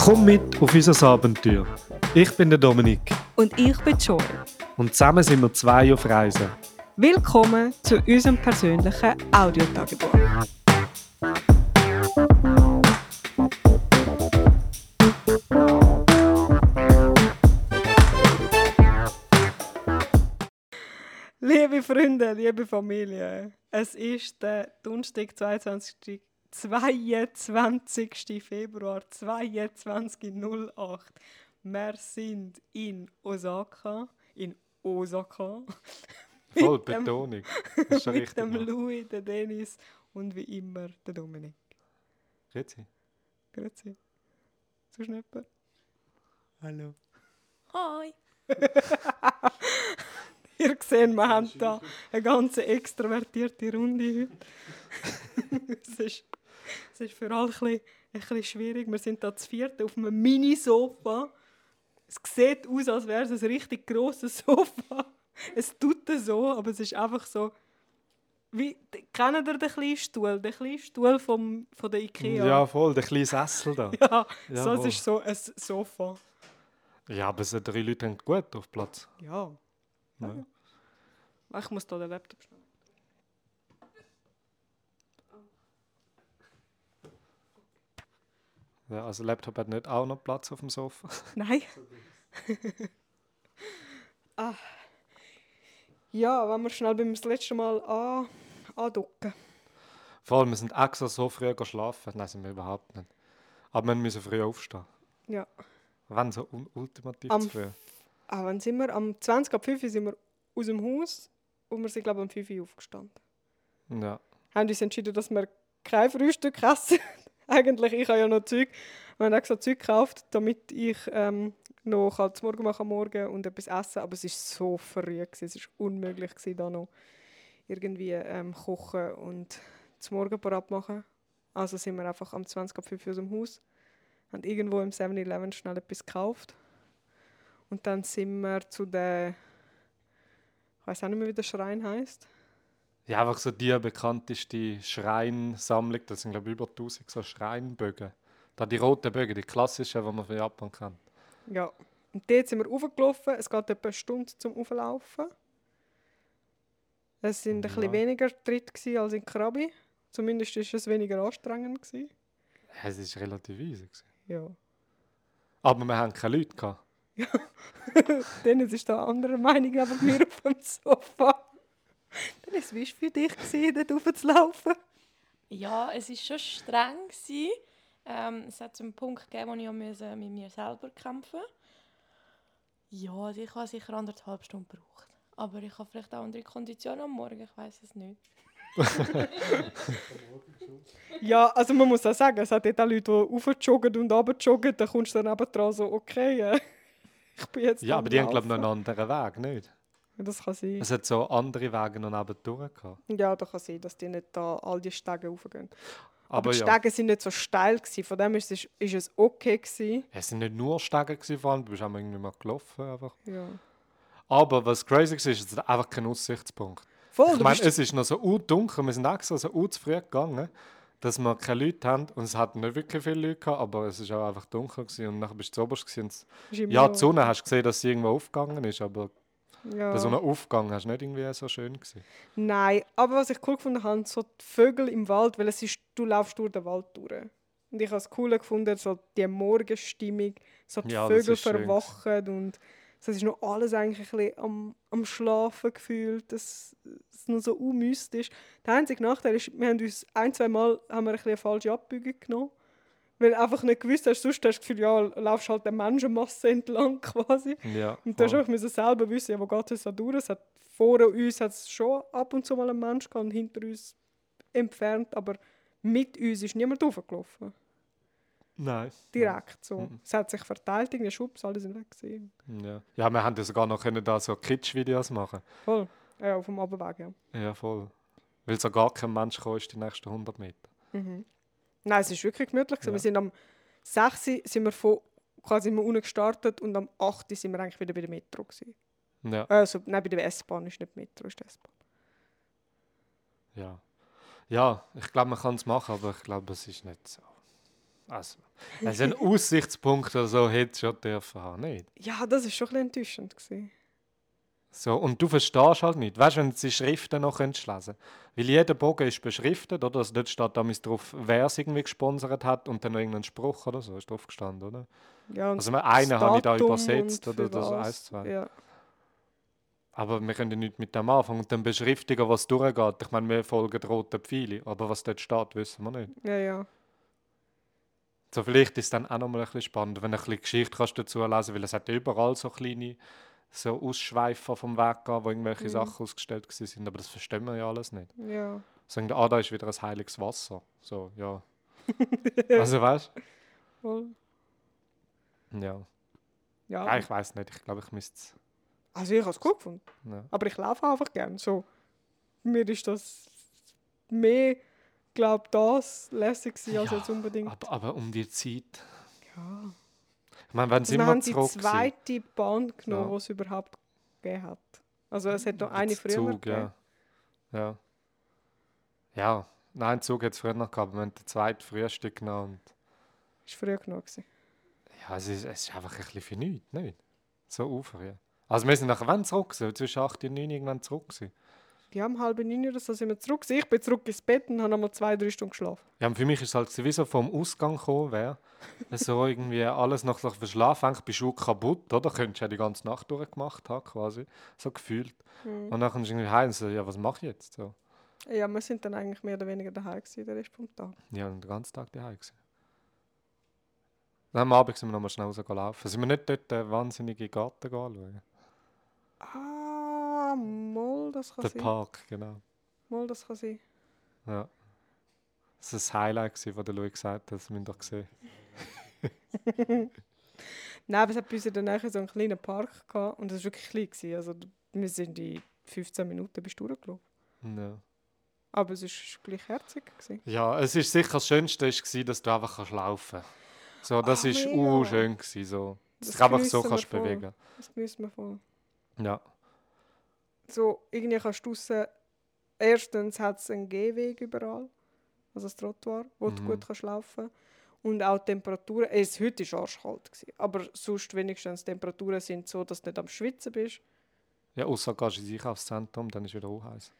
Komm mit auf unser Abenteuer. Ich bin der Dominik Und ich bin Joy. und zusammen sind wir zwei auf Reisen. Willkommen zu unserem persönlichen Audiotagebuch. Freunde, liebe Familie, es ist der Donnerstag, 22. 22. Februar 22.08. Wir sind in Osaka, in Osaka, Voll Mit dem- Betonung. Das ist schon mit richtig. dem Mann. Louis, der Dennis und wie immer der Dominik. Grüezi. Grüezi. Zu Schnepper. Hallo. Hi. Ihr seht, wir haben da eine ganz extrovertierte Runde heute. es, ist, es ist für alle ein bisschen, ein bisschen schwierig. Wir sind da zu viert auf einem Mini-Sofa. Es sieht aus, als wäre es ein richtig grosses Sofa. Es tut so, aber es ist einfach so. Wie, kennt ihr den kleinen Stuhl? Den kleinen Stuhl vom, von der Ikea? Ja, voll, der kleine Sessel da. ja so, Jawohl. es ist so ein Sofa. Ja, aber so drei Leute haben gut auf Platz. Ja. Ja. Ich muss da den Laptop schnell. Ja, also Laptop hat nicht auch noch Platz auf dem Sofa. Nein. ah. Ja, wenn wir schnell beim das letzte Mal an, andocken. Vor allem, wir sind extra so früh schlafen. Nein, sind wir überhaupt nicht. Aber wir müssen früh aufstehen. Ja. Wenn so un ultimativ Am zu früh. Ah, wann sind wir? Am 20 ab 5 Uhr sind wir aus dem Haus und wir sind, glaube ich, um 5 Uhr aufgestanden. Ja. Haben uns entschieden, dass wir kein Frühstück essen. Eigentlich, ich habe ja noch Zeug. Wir haben extra Zeug gekauft, damit ich ähm, noch halt Morgen machen morgen und etwas essen. Aber es war so früh. Gewesen. Es war unmöglich, gewesen, da noch irgendwie ähm, kochen und zum Morgen parat machen. Also sind wir einfach am 20 ab 5 Uhr aus dem Haus. Haben irgendwo im 7-Eleven schnell etwas gekauft. Und dann sind wir zu der. Ich weiß auch nicht mehr, wie der Schrein heißt. Ja, einfach so die bekannteste Schreinsammlung. Das sind, glaube ich, über 1000 so Schreinbögen. Da die roten Bögen, die klassischen, die man von Japan kennt. Ja. Und dort sind wir raufgelaufen. Es geht etwa eine Stunde zum Auflaufen. Es sind ein Ja. bisschen weniger Tritt gewesen als in Krabi. Zumindest war es weniger anstrengend. Gewesen. Es war relativ easy. Gewesen. Ja. Aber wir haben keine Leute. Gehabt. Dennis ist da anderer Meinung aber mir auf dem Sofa. Dennis, wie war es für dich, gewesen, dort raufzulaufen? Ja, es war schon streng. Gewesen. Ähm, es hat einen Punkt gegeben, wo ich auch musste mit mir selber kämpfen Ja, also ich habe sicher anderthalb Stunden gebraucht. Aber ich habe vielleicht auch andere Konditionen am Morgen, ich weiß es nicht. Ja, also man muss auch sagen, es hat dort auch Leute, die raufjoggen und runterjoggen. Da kommst du dann nebendran so, okay, äh, ich bin jetzt Ja, aber die haben, glaube ich, noch einen anderen Weg, nicht? Das kann sein. Es hat so andere Wege noch nebendurch gehabt. Ja, da kann sein, dass die nicht da all die Stege raufgehen. Aber, Aber die ja, Stege sind nicht so steil, gewesen. von dem ist es, ist es okay. Gewesen. es sind nicht nur Stege, gewesen, vor allem, du bist auch irgendwie mal gelaufen. Einfach. Ja. Aber was crazy war, ist, es hat einfach kein Aussichtspunkt. Voll, ich meine, es ist noch so dunkel, wir sind extra so zu früh gegangen, dass wir keine Leute haben. Und es hat nicht wirklich viele Leute gehabt, aber es war auch einfach dunkel. Gewesen. Und dann bist du zu oberst. Gewesen. Ja, die Sonne hast du gesehen, dass sie irgendwo aufgegangen ist, aber Ja. der Sonnenaufgang hast du nicht irgendwie so schön gesehen. Nein, aber was ich cool gefunden habe, so die Vögel im Wald, weil es ist, du laufst durch den Wald durch. Und ich habe es cool gefunden, so die Morgenstimmung, so die Ja, Vögel verwachen und es ist noch alles eigentlich ein bisschen am, am Schlafen gefühlt, dass es noch so unmystisch. Der einzige Nachteil ist, wir haben uns ein, zwei Mal haben wir ein bisschen eine falsche Abbiegung genommen. Weil einfach nicht gewusst hast, sonst hast du das Gefühl, ja, laufst halt der Menschenmasse entlang quasi. Ja, Und du voll. einfach selber wissen, ja, wo geht es da durch. Es hat vor uns hat es schon ab und zu mal einen Mensch gehabt und hinter uns entfernt, aber mit uns ist niemand raufgelaufen. Nein. Direkt so. Mhm. Es hat sich verteilt, irgendwie Schubs, alle sind weg gewesen. Ja. ja, wir haben ja sogar noch können da so Kitsch-Videos machen. Voll. Ja, auf dem Abweg, ja. Ja, voll. Weil so gar kein Mensch kam, ist die nächsten 100 Meter. Mhm. Nein, es ist wirklich gemütlich. Ja. Wir sind am 6. Uhr sind wir von quasi immer unten gestartet und am 8. Uhr sind wir eigentlich wieder bei der Metro. Gewesen. Ja. Also, nein, bei der S-Bahn ist nicht Metro, ist die S-Bahn. Ja. Ja, ich glaube, man kann es machen, aber ich glaube, es ist nicht so. Also, also einen Aussichtspunkt oder so hätte es schon dürfen haben, nicht? Ja, das war schon ein bisschen enttäuschend. Gewesen. So, und du verstehst halt nicht. Weißt du, wenn du die Schriften noch lesen Weil jeder Bogen ist beschriftet, oder? Also dort steht damals drauf, wer es irgendwie gesponsert hat und dann noch irgendein Spruch oder so ist drauf gestanden, oder? Ja, und Also einen habe ich da übersetzt, oder das eins, zwei. Ja. Aber wir können nicht mit dem anfangen und dann beschriftigen, was durchgeht. Ich meine, wir folgen roten Pfeile, aber was dort steht, wissen wir nicht. ja, ja. So, vielleicht ist es dann auch noch mal ein bisschen spannend, wenn du ein bisschen Geschichte kannst dazu lesen weil es hat überall so kleine so Ausschweifer vom Weg gehen, wo irgendwelche Mhm. Sachen ausgestellt sind, aber das verstehen wir ja alles nicht. ja. Sagen, ah, da ist wieder ein heiliges Wasser. So, ja. also weißt du? Ja. Ja. ja. Ich weiß nicht, ich glaube, ich müsste es. Also ich habe es gut gefunden. Ja. Aber ich laufe einfach gern. So, mir ist das mehr, glaube das lässig gewesen, als Ja, jetzt unbedingt. Aber, aber um die Zeit. Ja. Ich meine, wenn sind wir wir haben die zurück? gewesen? zweite Bahn genommen, Ja. die es überhaupt gegeben hat. Also es hat noch eine früher Zug, gegeben. ja. Ja. Ja, nein, Zug hat es früher noch gehabt, wir haben den zweiten Frühstück genommen. Ist früher genug gewesen. ja, es ist, es ist einfach ein bisschen für nichts, nicht? So aufhören. Also wir sind nachher wann zurück gewesen? Zwischen 8 und 9 irgendwann zurück gewesen. Die haben halb neun oder so sind wir zurück. Ich bin zurück ins Bett und habe nochmal zwei, drei Stunden geschlafen. Ja, und für mich ist es halt gewesen, wie so vom Ausgang gekommen wäre. so irgendwie alles nach sich verschlafen, eigentlich bist du kaputt, oder? Könntest du ja die ganze Nacht durchgemacht haben, quasi. So gefühlt. Mhm. Und dann kommst du irgendwie heim und so, ja, was mache ich jetzt? So. Ja, wir sind dann eigentlich mehr oder weniger daheim gewesen, der Rest vom Tag. Ja, den ganzen Tag daheim gewesen. Dann am Abend sind wir nochmal schnell rausgelaufen. Sind wir nicht dort den wahnsinnigen Garten anschauen? Ah, mal, das kann Der sein. Park, genau. Mal, das kann sein. Ja. Das war das Highlight, gewesen, was der Louis gesagt hat, das müsst ihr doch sehen. Nein, aber es hat bei uns in der Nähe so einen kleinen Park gehabt und das war wirklich klein. Gewesen. Also wir sind in 15 Minuten bist du durchgelaufen. Ja. Aber es war gleich herzig. Gewesen. ja, es ist sicher das Schönste, gewesen, dass du einfach kannst laufen kannst. So, das ist mega. uh, schön gewesen, so. Dass Das du einfach so kannst voll. bewegen. Das müssen wir voll. Ja. So, irgendwie kannst du draussen, erstens hat es einen Gehweg überall, also das Trottoir, wo du Mhm. gut kannst laufen Und auch die Temperaturen, es heute war arschkalt, gewesen, aber sonst wenigstens die Temperaturen sind so, dass du nicht am Schwitzen bist. Ja, außer gehst du ins Einkaufszentrum, dann ist es wieder auch heiß.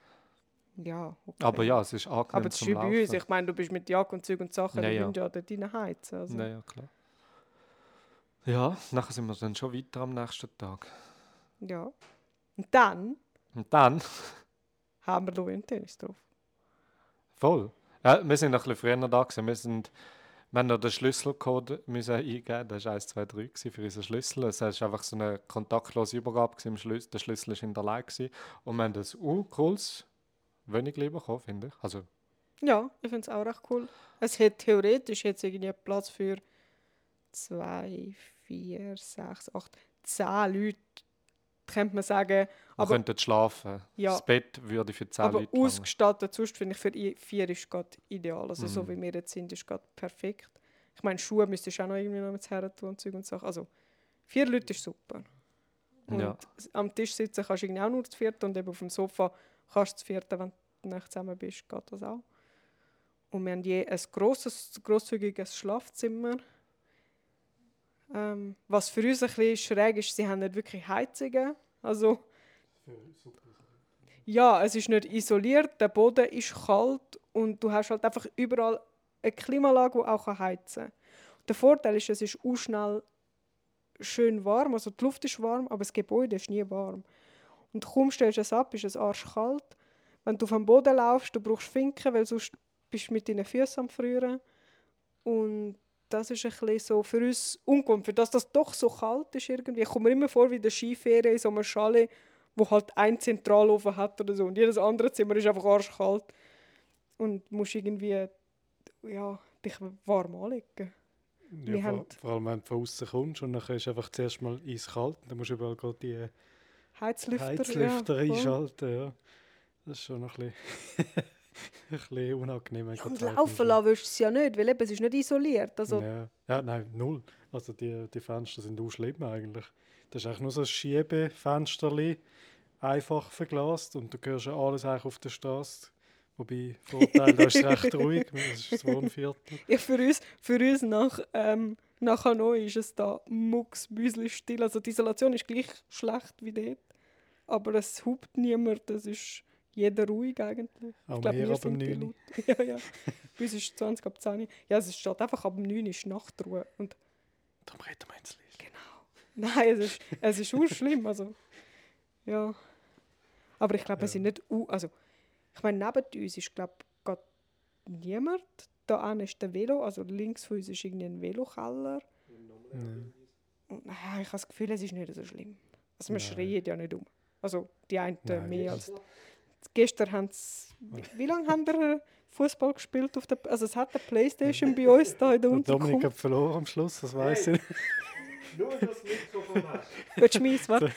Ja, okay. Aber ja, es ist angenehm Aber das ist wie bei uns. Ich meine, du bist mit Jacke und Zeug und Sachen, Ja, die ja. ja dort rein heizen. Also. Ja, ja, klar. Ja, nachher sind wir dann schon weiter am nächsten Tag. Ja. Und dann Und dann, haben wir Louis und Tennis drauf. voll. Ja, wir sind noch ein bisschen früher da gewesen. Wir, sind, wir haben noch den Schlüsselcode müssen eingeben. Das war 1, 2, 3 gewesen für unseren Schlüssel. Es war einfach so eine kontaktlose Übergabe. Im Schlüssel. Der Schlüssel war hinterlegt. gewesen. Und wir haben ein uh, cooles Wenig bekommen, finde ich. Also, Ja, ich finde es auch recht cool. Es hat theoretisch jetzt irgendwie Platz für zwei, vier, sechs, acht, zehn Leute, könnte man sagen. wir Aber, könnten schlafen. Ja. Das Bett würde für 10 aber Leute langen. ausgestattet, sonst finde ich für vier ist gerade ideal. Also so Mhm. wie wir jetzt sind, ist gerade perfekt. Ich meine, Schuhe müsstest du auch noch irgendwie noch mit her tun und Zeug und Sachen. Also vier Leute ist super. Und Ja. am Tisch sitzen kannst du irgendwie auch nur zu viert und eben auf dem Sofa kannst du zu viert, wenn du nicht zusammen bist, geht das auch. Und wir haben je ein grosses, grosszügiges Schlafzimmer. Ähm, was für uns ein bisschen schräg ist, sie haben nicht wirklich Heizungen. Also, ja, es ist nicht isoliert, der Boden ist kalt und du hast halt einfach überall eine Klimaanlage, die auch heizen kann. Der Vorteil ist, es ist auch schnell schön warm, also die Luft ist warm, aber das Gebäude ist nie warm. Und kaum stellst du es ab, ist es arschkalt. Wenn du auf dem Boden laufst, du brauchst Finken, weil sonst bist du mit deinen Füßen am Frieren. Und das ist ein bisschen so für uns ungewohnt, für das das doch so kalt ist irgendwie. Ich komme mir immer vor wie der Skiferie in so einem Chalet, wo halt ein Zentralofen hat oder so und jedes andere Zimmer ist einfach arschkalt. Und musst irgendwie ja, dich warm anlegen. Ja, Wir vor, haben- vor allem, wenn du von außen kommst und dann ist einfach zuerst mal eiskalt. Dann musst du überall gerade die Heizlüfter, Heizlüfter ja, einschalten. Ja. Das ist schon ein bisschen, ein bisschen unangenehm. Ja, und laufen lassen willst du es ja nicht, weil eben, es ist nicht isoliert. Also, ja. ja, nein, null. Also die, die Fenster sind auch schlimm eigentlich. Das ist eigentlich nur so ein Schiebefensterli, einfach verglast und du hörst ja alles eigentlich auf der Straße Wobei, Vorteil, da ist es recht ruhig, das ist das Wohnviertel. Ja, für, uns, für uns nach, ähm, nach Hanoi ist es da mucksbüsli still. Also die Isolation ist gleich schlecht wie dort. Aber es hupt niemand, das ist jeder ruhig eigentlich. Auch glaub, mehr wir sind die 9. Leute. Ja, ja. Bei uns ist es 20 ab 10. Ja, es steht einfach ab dem 9 ist Nachtruhe. Und Darum reden wir jetzt nicht. nein, es ist, es ist auch schlimm. Also, ja. Aber ich glaube, es sind nicht... Also, ich meine, neben uns ist, glaube ich, niemand. Da hinten ist der Velo, also links von uns ist irgendwie ein Velokeller. Nein. Und, naja, ich habe das Gefühl, es ist nicht so schlimm. Also, Nein. schreien ja nicht um. Also, die einen Nein, mehr als... Gestern haben sie... Wie, lange haben wir Fußball gespielt? Auf der, also, es hat eine Playstation bei uns da in der Der Dominik Unterkunft. hat verloren am Schluss, das weiß ich. Nur das Mikrofon hast. Willst du meins? Warte.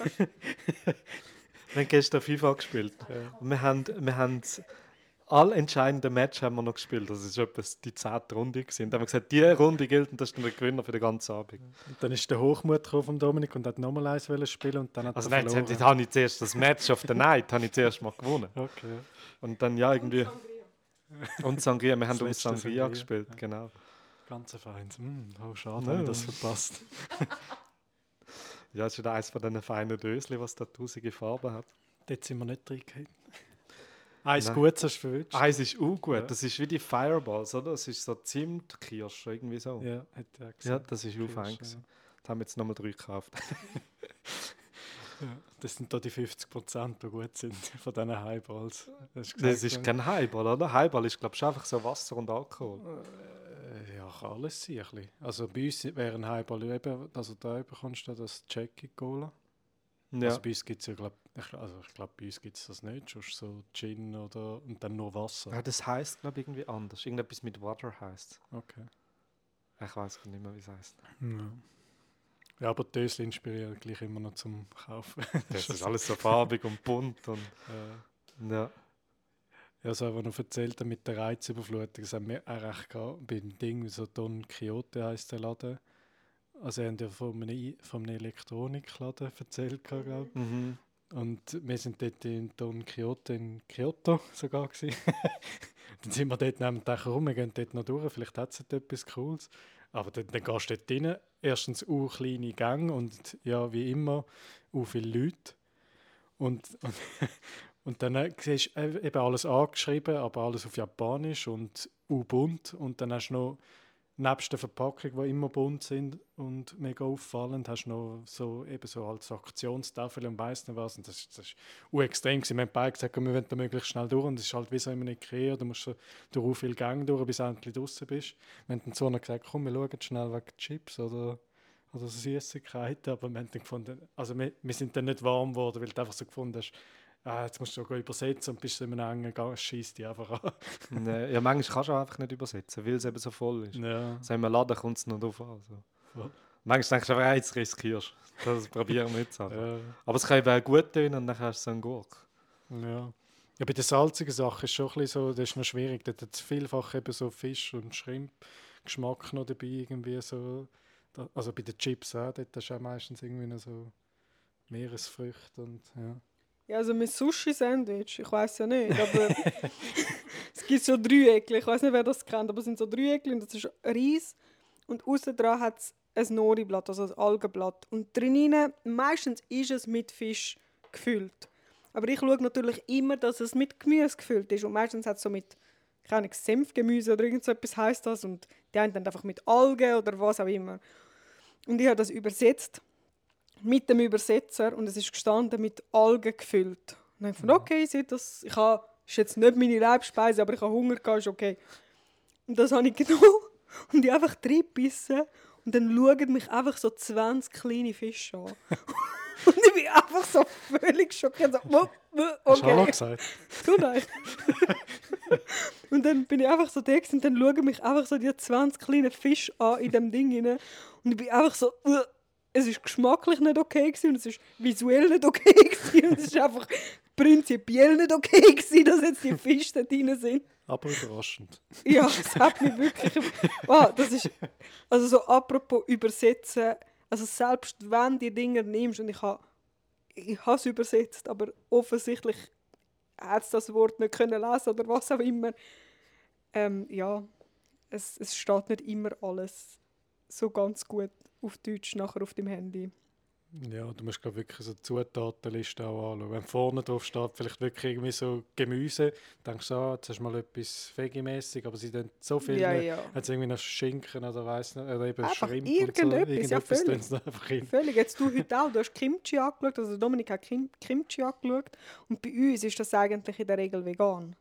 Wir haben gestern FIFA gespielt. Und wir haben, wir haben alle entscheidenden Match haben wir noch gespielt. Das ist etwa die zehnte Runde. Gewesen. Und dann haben wir gesagt, diese Runde gilt und das ist dann der Gewinner für den ganzen Abend. Und dann ist der Hochmut vom Dominik und hat nochmal eins spielen und dann hat Also er nein, verloren. jetzt habe ich zuerst das Match of the Night habe ich zuerst mal gewonnen. Okay. Und dann ja irgendwie... Und Sangria, wir haben Das um Sangria Sangria, gespielt, ja. genau. Ganz feins. Mm, oh, schade, Ja. habe ich das verpasst. Ja, das ist wieder eines von diesen feinen Döschen, was da tausende Farben hat. Dort sind wir nicht reingekommen. Eins. Gutes hast du verwünscht. Eins ist auch gut, Ja. das ist wie die Fireballs, oder? Das ist so Zimtkirsch, irgendwie so. Ja, Ja, hat er gesagt. das ist. Kirsch, gewesen. Da haben wir jetzt nochmal drei gekauft. Ja. Ja, das sind da die 50 Prozent, die gut sind von diesen Highballs. Das gesagt, ist kein Highball, oder? Highball ist, glaube ich, einfach so Wasser und Alkohol. Äh, Ja, kann alles sein. Also bei uns wäre ein Highball eben, also da bekommst du das Jackie Cola. Ja. Also bei uns gibt es ja, glaub, ich, also ich glaube, bei uns gibt es das nicht. Sonst so Gin oder und dann nur Wasser. ja das heißt, glaube ich, irgendwie anders. Irgendetwas mit Water heißt Okay. Ich weiß nicht mehr, wie es heißt. Ja. ja, aber Dösli inspirieren gleich immer noch zum Kaufen. Das ist alles so farbig und bunt. Und, Äh, ja. Ja, so, was noch erzählt mit der Reizüberflutung, das haben wir auch recht gehabt. Beim Ding, so Don Quixote heisst der Laden. Also, er hat ja von einem, von einem Elektronikladen erzählt, ich. Mhm. Und wir sind dort in Don Quixote in Kyoto sogar. Dann sind wir dort neben dem rum, wir gehen dort noch durch, vielleicht hat es dort etwas Cooles. Aber dann, dann gehst du dort rein, erstens auch kleine Gänge und ja, wie immer, auch viele Leute. Und, und, und dann siehst du äh, eben alles angeschrieben, aber alles auf Japanisch und auch bunt. Und dann hast du noch, nebst der Verpackung, die immer bunt sind und mega auffallend, hast du noch so, eben so als Aktionstafel und weiss nicht was. Und das, auch extrem. Wir haben beide gesagt, wir wollen da möglichst schnell durch. Und es ist halt wie so in einem Ikea, du musst durch auch viel Gang durch, bis du endlich draußen bist. Wir haben dann noch gesagt, komm, wir schauen schnell wegen Chips oder, oder so Süßigkeiten. Aber wir haben dann gefunden, also wir, wir sind dann nicht warm geworden, weil du einfach so gefunden hast, ah, jetzt musst du sogar übersetzen und bist in einem engen Gang, schießt dich einfach an. Nee, ja, manchmal kannst du auch einfach nicht übersetzen, weil es eben so voll ist. Ja. So im Laden kommt es noch drauf an. So. Manchmal denkst du einfach, jetzt riskierst du. Das probieren wir jetzt einfach. Ja. Aber es kann eben auch gut tun und dann hast du so einen Gurk. Ja. ja, bei den salzigen Sachen ist schon ein bisschen so, das ist noch schwierig. Dort hat es vielfach eben so Fisch- und Shrimp-Geschmack noch dabei, irgendwie so. Da, also bei den Chips auch, dort hast du auch meistens irgendwie noch so Meeresfrüchte und ja. Ja, also mein Sushi-Sandwich, ich weiß ja nicht, aber es gibt so Dreieckli, ich weiß nicht, wer das kennt, aber es sind so Dreieckli und das ist Reis und außen dran hat es ein Nori-Blatt, also ein Algenblatt. Und drinnen, meistens ist es mit Fisch gefüllt. Aber ich schaue natürlich immer, dass es mit Gemüse gefüllt ist und meistens hat es so mit keine Senfgemüse oder irgend so etwas heisst das und die einen dann einfach mit Algen oder was auch immer. Und ich habe das übersetzt mit dem Übersetzer und es ist gestanden mit Algen gefüllt. Und ich dachte, okay, seht das, ich habe, ist jetzt nicht meine Leibspeise, aber ich habe Hunger gehabt, ist okay. Und das habe ich genommen und ich einfach reingebissen und dann schauen mich einfach so 20 kleine Fische an. und ich bin einfach so völlig schockiert. So, wuh, Hast du okay. gesagt? Du nein. und dann bin ich einfach so da und dann schauen mich einfach so die 20 kleinen Fische an in dem Ding rein. Und ich bin einfach so, es ist geschmacklich nicht okay gewesen und es ist visuell nicht okay gewesen und es ist einfach prinzipiell nicht okay gewesen, dass jetzt die Fische da drin sind. Aber überraschend. Ja, es hat mich wirklich. Wow, das ist. Also so apropos übersetzen. Also selbst wenn die Dinge nimmst und ich habe ich es übersetzt, aber offensichtlich hat es das Wort nicht können lesen oder was auch immer. Ähm, ja, es, es steht nicht immer alles so ganz gut auf Deutsch nachher auf dem Handy. Ja, du musst glaub, wirklich so die Zutatenliste auch anschauen. Wenn vorne drauf steht, vielleicht wirklich irgendwie so Gemüse, denkst du, ah, jetzt hast du mal etwas Vegemäßig, aber sie dann so viel, Ja, ja, ja. Jetzt irgendwie noch Schinken oder weiss nicht, oder eben Einfach Shrimp irgendetwas, so. ja, Irgendetwas völlig. sie dann einfach hin. Völlig. Jetzt du heute auch, du hast Kimchi angeschaut, also Dominik hat Kim Kimchi angeschaut und bei uns ist das eigentlich in der Regel vegan.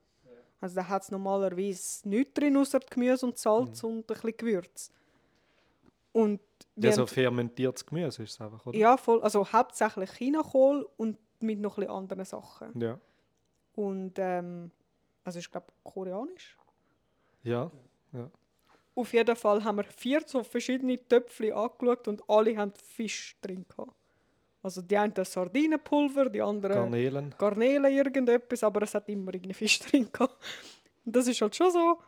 Also da hat es normalerweise nichts drin, außer Gemüse und Salz Mhm. und ein bisschen Gewürz. Und Ja, so fermentiertes Gemüse ist es einfach, oder? ja, voll, also hauptsächlich Chinakohl und mit noch ein anderen Sachen. Ja. Und ähm, also ich glaube koreanisch. Ja. Auf jeden Fall haben wir vier so verschiedene Töpfchen angeschaut und alle haben Fisch drin gehabt. Also die einen das Sardinenpulver, die anderen Garnelen. Garnelen, irgendetwas, aber es hat immer irgendwie Fisch drin gehabt. Und das ist halt schon so,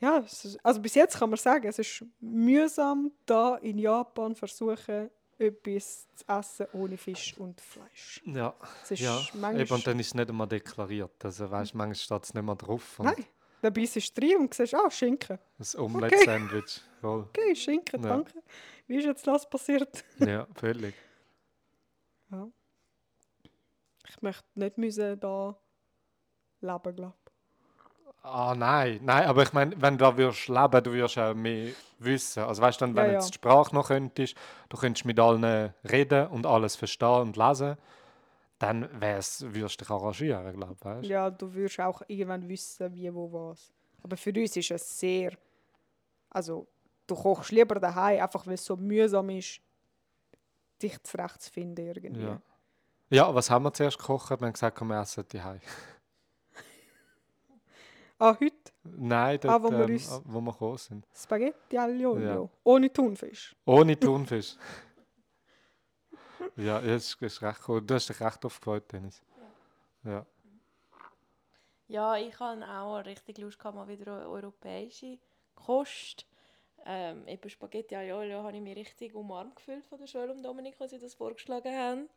ja, ist, also bis jetzt kann man sagen, es ist mühsam, da in Japan versuchen, etwas zu essen ohne Fisch und Fleisch. Ja. Es ist ja. manchmal... Eben, und dann ist es nicht einmal deklariert. Also, weißt, manchmal steht es nicht mal drauf. Und Nein, dann beißt du rein und siehst, ah, Schinken. Ein Omelette-Sandwich. Voll. Okay, Schinken, Ja. danke. Wie ist jetzt das passiert? Ja, völlig. Ja. Ich möchte nicht müssen da leben, glaube Ah, nein. Nein, aber ich meine, wenn du da würdest leben, du würdest auch mehr wissen. Also weißt du, wenn Ja, jetzt die Sprache noch könntest, du könntest mit allen reden und alles verstehen und lesen, dann wär's, würdest du dich arrangieren, glaube ich. Weißt? Ja, du würdest auch irgendwann wissen, wie, wo, was. Aber für uns ist es sehr. Also, du kochst lieber daheim, einfach weil es so mühsam ist, dich zurechtzufinden irgendwie. Ja. Ja, was haben wir zuerst gekocht? Wir haben gesagt, wir essen die Ah, heute Nein, dort, Ah, wo wir ähm, uns- wo wir gekommen sind. Spaghetti aglio olio. Ja. Ohne Thunfisch. Ohne Thunfisch. ja, das ist, das ist recht cool. Du hast dich recht aufgefreut, Dennis. Ja. Ja, ich hatte auch richtig Lust, gehabt, mal wieder eine europäische Kost. Ähm, eben Spaghetti aglio olio habe ich mich richtig umarmt gefühlt von der Joel und Dominik, als sie das vorgeschlagen haben.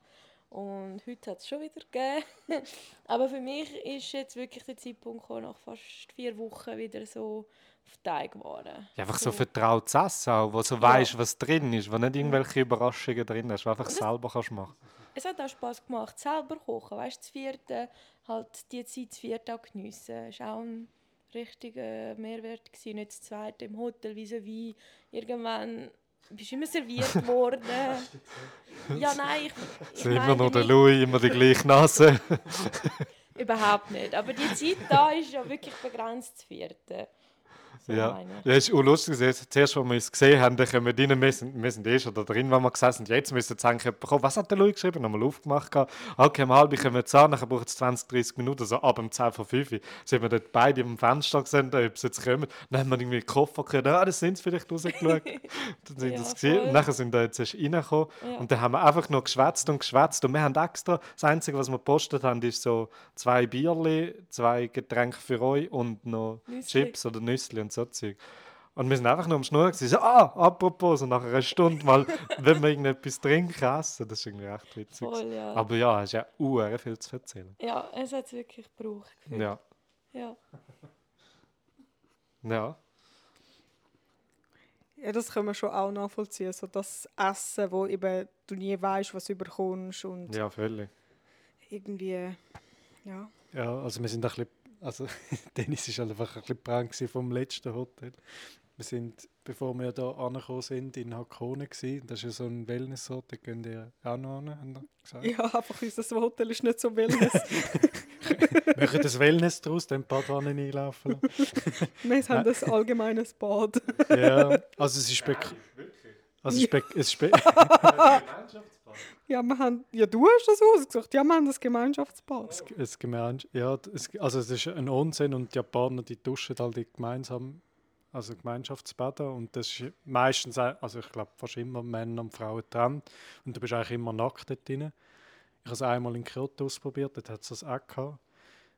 Und heute hat es schon wieder gegeben. Aber für mich ist jetzt wirklich der Zeitpunkt gekommen, nach fast vier Wochen wieder so auf Teigwaren. Ja, einfach so vertraut zu essen, auch, wo so weißt, was drin ist, wo nicht irgendwelche Überraschungen drin wo einfach selber kannst machen. Es hat auch Spass gemacht, selber kochen. Weißt du, das vierte, halt die Zeit, das vierte auch geniessen. Es war auch ein richtiger Mehrwert. Gewesen. Nicht das zweite im Hotel, wie wie Irgendwann bist du immer serviert worden. ja, nein, ich, ich So immer noch der Louis, immer die gleiche Nase. Überhaupt nicht. Aber die Zeit da ist ja wirklich begrenzt, das vierte. So ja. meine ich. ja, ist auch lustig. Zuerst, als wir uns gesehen haben, dann kommen wir rein, wir sind, wir sind eh schon da drin, wenn wir gesessen sind. Jetzt müssen wir eigentlich jemand kommen. Was hat der Louis geschrieben? Nochmal aufgemacht. Okay, um halb kommen wir an, dann braucht es 20, 30 Minuten, also ab um 10 vor 5 Uhr. Sind wir dort beide am Fenster gesehen, ob sie jetzt kommen. Dann haben wir irgendwie den Koffer gehört, ah, das sind sie vielleicht rausgeschaut. dann sind Ja, das gesehen. voll. Und nachher sind wir jetzt erst reingekommen. Ja. Und dann haben wir einfach noch geschwätzt und geschwätzt. Und wir haben extra, das Einzige, was wir gepostet haben, ist so zwei Bierli, zwei Getränke für euch und noch Nüssli. Chips oder Nüssli und so Zeug. Und wir sind einfach nur am Schnur gewesen. So, ah, apropos, so nach einer Stunde mal, wenn wir irgendetwas trinken, essen. Das ist irgendwie echt witzig. Voll, ja. Aber ja, es ist ja uhr viel zu erzählen. ja, es hat es wirklich gebraucht. gefühlt. Ja, ja. ja. Ja, das können wir schon auch nachvollziehen. So das Essen, wo eben du nie weißt, was du überkommst und Ja, völlig. irgendwie, ja. Ja, also wir sind ein bisschen, also Dennis ist halt einfach ein bisschen prank vom letzten Hotel. Wir sind, bevor wir hier angekommen sind, in Hakone gewesen. Das ist ja so ein Wellness-Ort, da gehen wir auch noch hin, haben wir gesagt. Ja, einfach unser Hotel ist nicht so wellness. Wir machen das Wellness draus, dann Badwanne einlaufen lassen. wir haben ein allgemeines Bad. Ja, also es ist bek also es ist, es ist Ja, wir haben, ja, du hast das ausgesucht. Ja, wir haben das Gemeinschaftsbad. es, es Gemeinsch ja, es, also es ist ein Onsen und die Japaner, die duschen halt die gemeinsam, also Gemeinschaftsbäder und das ist meistens, also ich glaube fast immer Männer und Frauen getrennt und du bist eigentlich immer nackt dort drin. Ich habe es einmal in Kyoto ausprobiert, dort hat es das auch gehabt.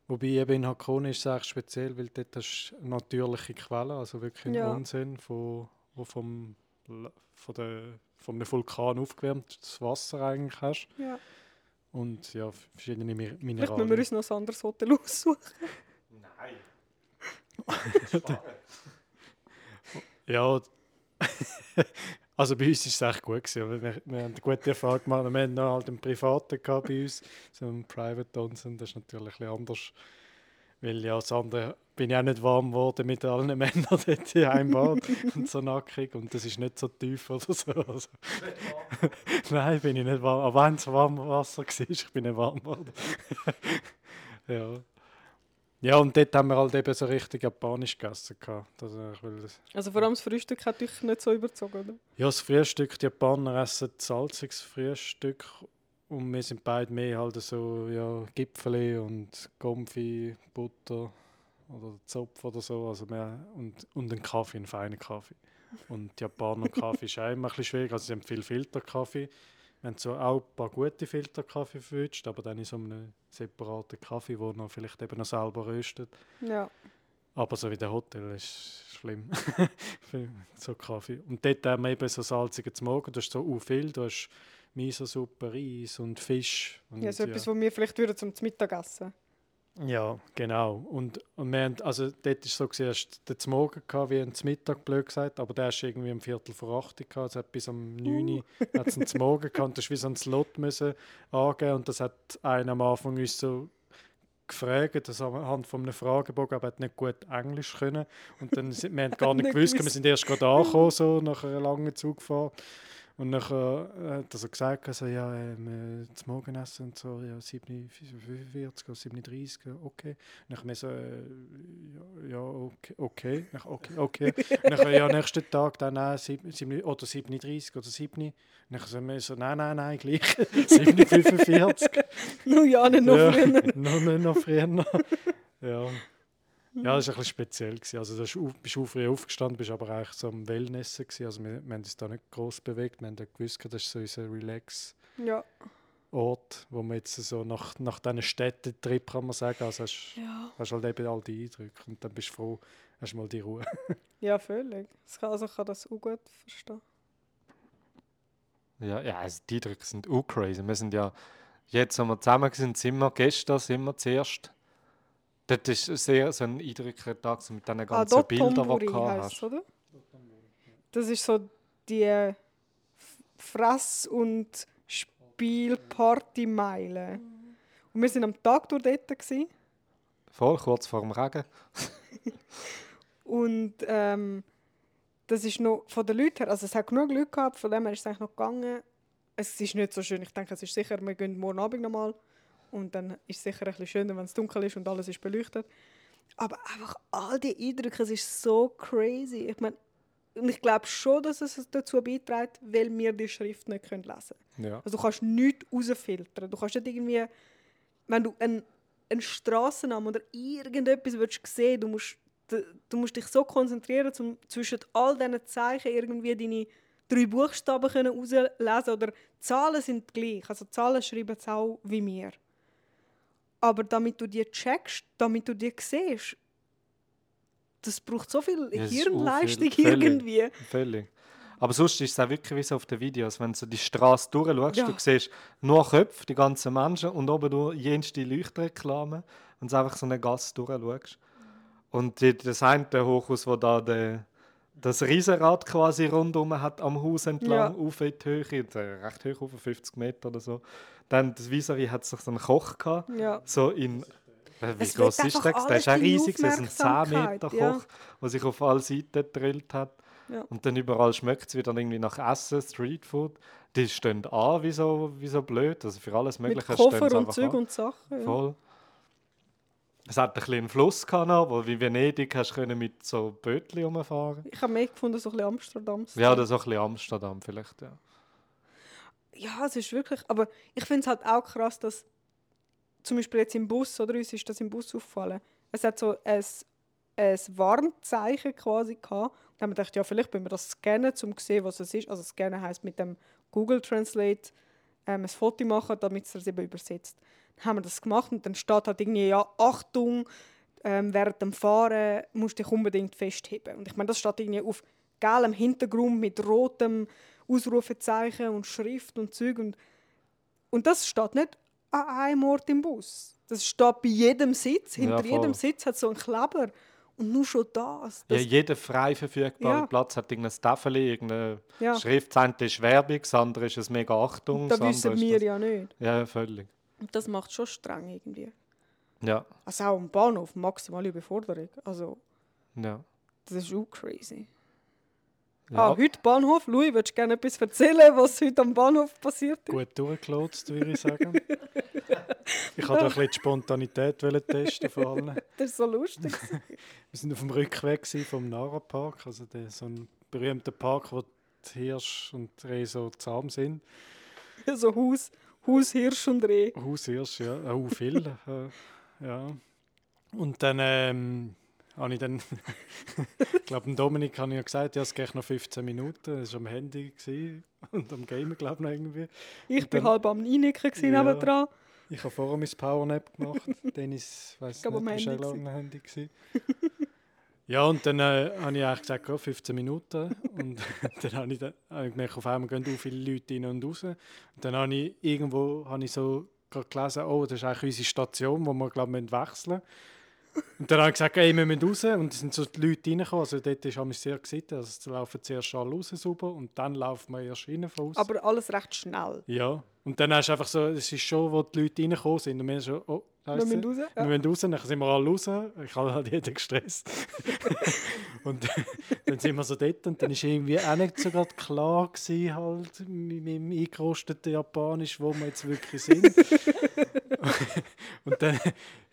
Wobei eben in Hakone ist es eigentlich speziell, weil dort hast du natürliche Quellen, also wirklich ein Ja. Unsinn, wo, wo vom, von der, von einem Vulkan aufgewärmtes Wasser eigentlich hast. Ja. und ja, verschiedene Mir- Vielleicht müssen wir Mineralien. uns noch ein anderes Hotel aussuchen. Nein. Ja, also bei uns war es echt gut. Gewesen. Wir, wir haben eine gute Erfahrung gemacht. Wir hatten noch halt einen Privaten gehabt bei uns, so einen Private Onsen. Das ist natürlich ein bisschen anders. Weil ja, das andere bin ich auch nicht warm geworden mit allen Männern dort in einem Bad und so nackig. Und das ist nicht so tief oder so. Also, Nein, bin ich nicht warm. Aber wenn es warm Wasser war, ich bin nicht warm geworden. ja. Ja, und dort haben wir halt eben so richtig japanisch gegessen. Also, will das Also vor allem das Frühstück hat dich nicht so überzogen, oder? ja, das Frühstück, die Japaner essen salziges Frühstück und wir sind beide mehr halt so, ja, Gipfeli und Gomfi, Butter oder Zopf oder so, also mehr, und, und einen Kaffee, einen feinen Kaffee. Und Japaner Kaffee ist auch immer ein bisschen schwierig, also sie haben viel Filterkaffee. Wir haben so auch ein paar gute Filterkaffee verwünscht, aber dann in so einem separaten Kaffee, wo man vielleicht eben noch selber röstet. Ja. Aber so wie der Hotel ist schlimm. So Kaffee. Und dort haben wir eben so salzigen Morgen. Du hast so viel. Du hast Miso-Suppe, Reis und Fisch. Und ja, so etwas, was wir vielleicht würden zum Mittagessen. ja, genau. Und, und wir haben, also dort war es so, du den Morgen gehabt, wie ein Mittag, blöd gesagt, aber der du irgendwie um Viertel vor acht gehabt, also hat bis um 9 Uhr hat es einen Morgen gehabt, und du hast wie so einen Slot müssen angeben und das hat einer am Anfang uns so gefragt, also anhand von einem Fragebogen, aber er hat nicht gut Englisch können und dann sind, wir haben gar nicht gewusst, wir sind erst gerade angekommen, so nach einer langen Zugfahrt und nachher äh, hat er so gesagt, also, ja, ähm, äh, das Morgenessen und so, ja, 7.45 oder 7.30 okay. Und dann so, äh, ja, ja, okay, okay. Dann, okay, okay. Und dann, ja, nächsten Tag dann äh, 7, 7, oder 7.30 oder 7. Und dann sind wir so, nein, nein, nein, gleich 7.45 Nur ja, nicht noch ja, früher. nicht noch früher. ja. Ja, das war ein bisschen speziell. Gewesen. Also, du bist auf- bist auch früh aufgestanden, bist aber eigentlich so am Wellnessen. Gewesen. Also, wir, wir haben uns da nicht groß bewegt. Wir haben gewusst, das ist so unser Relax-Ort, Ja. wo wir jetzt so nach, nach diesen Städtetrip, kann man sagen, also hast, Ja. hast halt eben all die Eindrücke und dann bist du froh, hast mal die Ruhe. ja, völlig. Also ich kann das auch gut verstehen. Ja, ja also die Eindrücke sind auch crazy. Wir sind ja, jetzt, als wir zusammen sind, sind wir gestern, sind wir zuerst. Das ist sehr so ein eindrücklicher Tag so mit diesen Ah, ganzen Bildern, die du gehabt hast. oder? Das ist so die äh, Fress- und Spielpartymeile. Und wir sind am Tag durch dort. Gewesen. Voll, kurz vor dem Regen. Und ähm, das ist noch von den Leuten her, also es hat genug Leute gehabt, von dem her ist es eigentlich noch gegangen. Es ist nicht so schön, ich denke, es ist sicher, wir gehen morgen Abend nochmal und dann ist es sicher ein bisschen schöner, wenn es dunkel ist und alles ist beleuchtet. Aber einfach all die Eindrücke, es ist so crazy. Ich meine, und ich glaube schon, dass es dazu beiträgt, weil wir die Schrift nicht können lesen können. Ja. Also du kannst nichts rausfiltern. Du kannst nicht irgendwie, wenn du einen, einen Strassennamen oder irgendetwas willst sehen du musst, du, musst dich so konzentrieren, um zwischen all diesen Zeichen irgendwie deine drei Buchstaben können rauslesen oder Zahlen sind gleich. Also Zahlen schreiben es auch wie wir. Aber damit du die checkst, damit du die siehst, das braucht so viel Ja, Hirnleistung viel- völlig. irgendwie. Völlig. Aber sonst ist es auch wirklich wie so auf den Videos, wenn du so die Straße durchschaust, Ja. du siehst nur Köpfe, die ganzen Menschen und oben durch jenste Leuchtreklamen und du einfach so eine Gasse durchschaust. Und die, das eine Hochhaus, wo da der, das Riesenrad quasi rundum hat am Haus entlang, Ja. auf in die Höhe, äh, recht hoch, auf 50 Meter oder so. Dann das Vis-à-vis hat sich so einen Koch gehabt, Ja. so in... Äh, Wie Es groß ist der? Der ist auch riesig, das ist ein 10 Aufmerksamkeit, Meter ja. Koch, der sich auf alle Seiten gedrillt hat. Ja. Und dann überall schmeckt es wieder irgendwie nach Essen, Streetfood. Die stehen an wie so, wie so blöd. Also für alles Mit Mögliche stehen Koffer sie und Zeug und Sachen. Ja. Voll. Es hat ein bisschen einen Fluss gehabt, wo wie Venedig hast du mit so Bötchen rumfahren. Ich habe mehr gefunden, so ein bisschen Amsterdam. Ja, oder so ein bisschen Amsterdam vielleicht, ja. Ja, es ist wirklich. Aber ich finde es halt auch krass, dass zum Beispiel jetzt im Bus, oder uns ist das im Bus aufgefallen, es hat so ein, ein Warnzeichen quasi gehabt. Und dann haben wir gedacht, ja, vielleicht müssen wir das scannen, um zu sehen, was es ist. Also scannen heisst mit dem Google Translate ähm, ein Foto machen, damit es das eben übersetzt. Dann haben wir das gemacht und dann steht halt irgendwie, ja, Achtung, ähm, während dem Fahren musst du dich unbedingt festheben. Und ich meine, das steht irgendwie auf gelbem Hintergrund mit rotem Ausrufezeichen und Schrift und Zeug und und das steht nicht an einem Ort im Bus. Das steht bei jedem Sitz. Hinter Ja, jedem Sitz hat so einen Kleber. Und nur schon das. Ja, das jeder frei verfügbare Ja. Platz hat irgendein Tafel, irgendeine Ja. Schrift. Das eine ist Werbung, das andere ist ein mega Achtung. das wissen wir das- ja nicht. Ja, völlig. Und das macht schon streng irgendwie. Ja, Also auch am Bahnhof, maximale Überforderung. Also, ja. das ist auch crazy. Ja. Ah, heute Bahnhof. Louis, würdest du gerne etwas erzählen, was heute am Bahnhof passiert ist? Gut durchgelotst, würde ich sagen. ich wollte ein bisschen die Spontanität testen von allen. Das ist so lustig. Wir sind auf dem Rückweg vom Nara Park, also der, so ein berühmter Park, wo die Hirsch und Rehe so zusammen sind. so Haus, Haus, Hirsch und Reh. Haushirsch, ja, auch viel. äh, ja. Und dann ähm, habe ich dann, ich glaube, dem Dominik habe ich ja gesagt, ja, es geht noch 15 Minuten. Das war am Handy und am Gamen, glaube ich, noch irgendwie. Ich Und bin halb am Einnicken Ja. nebendran. Ich habe vorher mein Powernap gemacht. Dennis, weiß nicht, war auch am Handy. Ja, und dann äh, habe ich eigentlich gesagt, ja, 15 Minuten. Und dann habe ich, dann, habe ich gemerkt, auf einmal gehen auch viele Leute rein und raus. Und dann habe ich irgendwo habe ich so gerade gelesen, oh, das ist eigentlich unsere Station, wo wir, glaube ich, wechseln müssen. Und dann habe ich gesagt, ey, wir müssen raus. Und es sind so die Leute reingekommen. Also dort ist es sehr gesehen. Also es laufen zuerst alle raus sauber und dann laufen wir erst rein von außen. Aber alles recht schnell. Ja, und dann hast du einfach so, es ist schon, wo die Leute reingekommen sind und wir haben schon, oh, Wir müssen raus. Wir Ja. müssen raus, dann sind wir alle raus. Ich habe halt jeden gestresst. und dann sind wir so dort und dann war irgendwie auch nicht so gerade klar gewesen, halt, mit meinem eingerosteten Japanisch, wo wir jetzt wirklich sind. und dann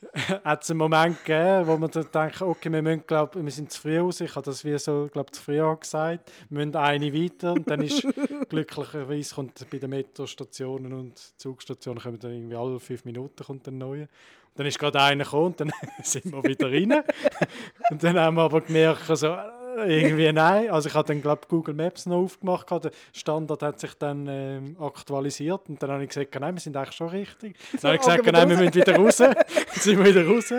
hat es einen Moment gegeben, wo wir dann denken, okay, wir, müssen, glaub, wir sind zu früh raus. Ich habe das wie so, glaub, zu früh gesagt. Wir müssen eine weiter. Und dann ist glücklicherweise kommt bei den Metrostationen und Zugstationen kommen dann irgendwie alle fünf Minuten kommt ein neuer. Und dann ist gerade einer gekommen und dann sind wir wieder rein. und dann haben wir aber gemerkt, also, äh, irgendwie nein. Also ich habe dann glaube Google Maps noch aufgemacht, der Standard hat sich dann ähm, aktualisiert und dann habe ich gesagt, nein, wir sind eigentlich schon richtig. Dann habe ich gesagt, nein, wir müssen wieder raus. Dann sind wir wieder raus.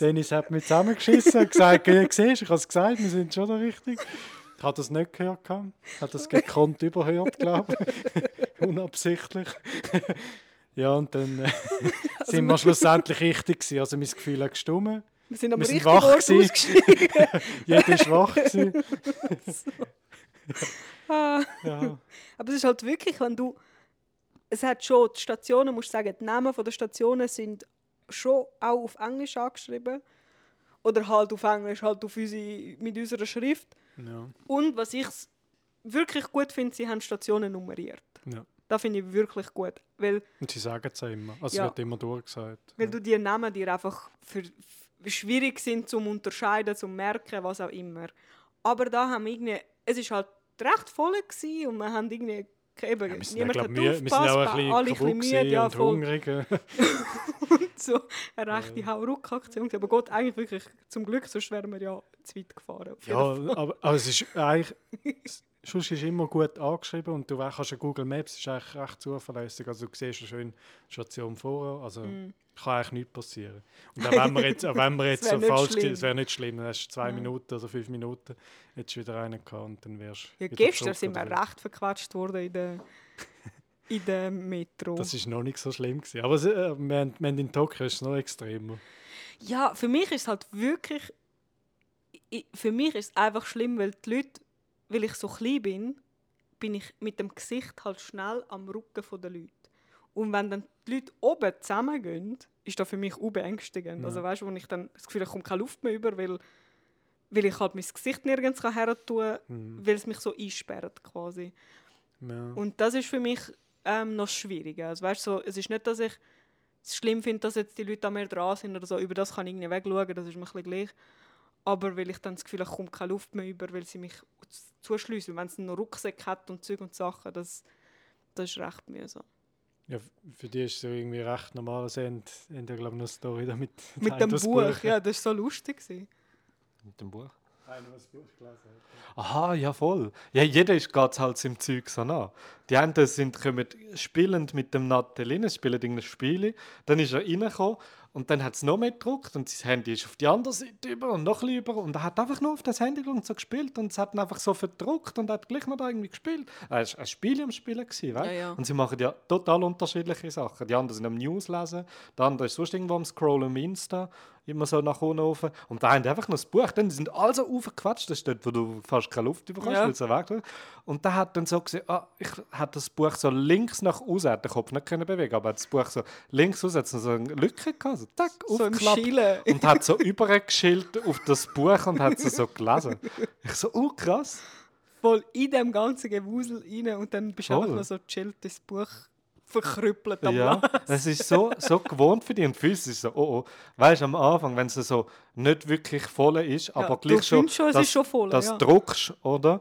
Dennis hat mich zusammengeschissen und gesagt, ja, siehst ich habe es gesagt, wir sind schon da richtig. Ich habe das nicht gehört. Ich habe das gekonnt überhört, glaube ich. Unabsichtlich. ja, und dann äh, sind wir schlussendlich richtig gewesen. Also mein Gefühl hat gestummt. Wir sind am Wir richtigen wach Ort ausgestiegen. Jeder war wach. Gewesen. Ah. Ja. Aber es ist halt wirklich, wenn du. Es hat schon, die Stationen, musst du sagen, die Namen der Stationen sind schon auch auf Englisch angeschrieben. Oder halt auf Englisch, halt auf unsere, mit unserer Schrift. Ja. Und was ich wirklich gut finde, sie haben Stationen nummeriert. Ja. Das finde ich wirklich gut. Weil, Und sie sagen es auch immer. Also Ja. es wird immer durchgesagt. weil ja. du die Namen dir einfach für schwierig sind zum Unterscheiden, zum Merken, was auch immer. Aber da haben wir irgendwie, es ist halt recht voll gewesen und wir haben irgendwie eben, Ja, wir sind, ja, niemand glaub, hat müde. wir sind auch ein bisschen alle ein bisschen müde, ja, und voll. hungrig. äh. so eine rechte Hauruck-Aktion. Aber Gott, eigentlich wirklich zum Glück, sonst wären wir ja zu weit gefahren. Ja, aber, aber es ist eigentlich. s- Sonst ist immer gut angeschrieben und du kannst ja Google Maps ist eigentlich recht zuverlässig. Also du siehst eine schöne Station vorher. Also Mm. kann eigentlich nichts passieren. Und auch wenn wir jetzt, auch wenn wir jetzt so falsch schlimm. sind, es wäre nicht schlimm. Dann hast du zwei Ja. Minuten oder fünf Minuten, du wieder einen gehabt und dann wärst du Ja, gestern sind wir recht verquatscht worden in der, in der Metro. Das ist noch nicht so schlimm gewesen. Aber äh, wir, haben, wir haben in Tokio ist es noch extremer. Ja, für mich ist es halt wirklich. Für mich ist es einfach schlimm, weil die Leute, weil ich so klein bin, bin ich mit dem Gesicht halt schnell am Rücken der Leute. Und wenn dann die Leute oben zusammengehen, ist das für mich unbeängstigend. Ja. Also weißt du, wo ich dann das Gefühl habe, ich komme keine Luft mehr über, weil, weil ich halt mein Gesicht nirgends her tun kann, Hm. weil es mich so einsperrt quasi. Ja. Und das ist für mich ähm, noch schwieriger. Also, weißt, so, es ist nicht, dass ich es schlimm finde, dass jetzt die Leute an mir dran sind oder so. Über das kann ich irgendwie wegschauen, das ist mir ein bisschen gleich. Aber weil ich dann das Gefühl habe, ich komme keine Luft mehr über, weil sie mich zuschliessen. Wenn es noch Rucksack hat und Zeug und Sachen, das, das ist recht mühsam. Ja, für die ist es so irgendwie recht normal. Sie haben, haben ja, glaube ich, noch eine Story damit. Mit dem Buch, ja, das war so lustig. gewesen. Mit dem Buch. Einer, was das Buch gelesen hat. Aha, ja voll. Ja, jeder ist geht halt seinem Zeug so nach. Die einen sind kommen spielend mit dem Nattel rein, spielen irgendein Spiel. Dann ist er reingekommen Und dann hat es noch mehr gedruckt und sein Handy ist auf die andere Seite über und noch ein über und er hat einfach nur auf das Handy und so gespielt und es hat ihn einfach so verdruckt und hat gleich noch da irgendwie gespielt. Er war ein Spiel am Spielen, gewesen, weißt? Ja, ja. Und sie machen ja total unterschiedliche Sachen. Die anderen sind am News lesen, der andere ist sonst irgendwo am Scrollen im Insta, immer so nach unten rauf. Und der eine einfach noch das Buch, dann sind alle so aufgequatscht, das dort, wo du fast keine Luft bekommst, Ja. weil es weg ist. Und der hat dann so gesehen, ah, ich hat das Buch so links nach außen, hat den Kopf nicht können bewegen, aber das Buch so links raus, hat so eine Lücke gehabt, so tack, So und hat so übergeschildert auf das Buch und hat es so gelesen. Ich so, oh krass. Voll in dem ganzen Gewusel rein und dann bist du einfach noch so chillt, das Buch verkrüppelt am Ja, es ist so, so gewohnt für dich und für uns ist es so, oh oh. Weißt du, am Anfang, wenn es so nicht wirklich voll ist, aber du gleich schon, findest schon, es das, ist schon voll, das ja. druckst, oder?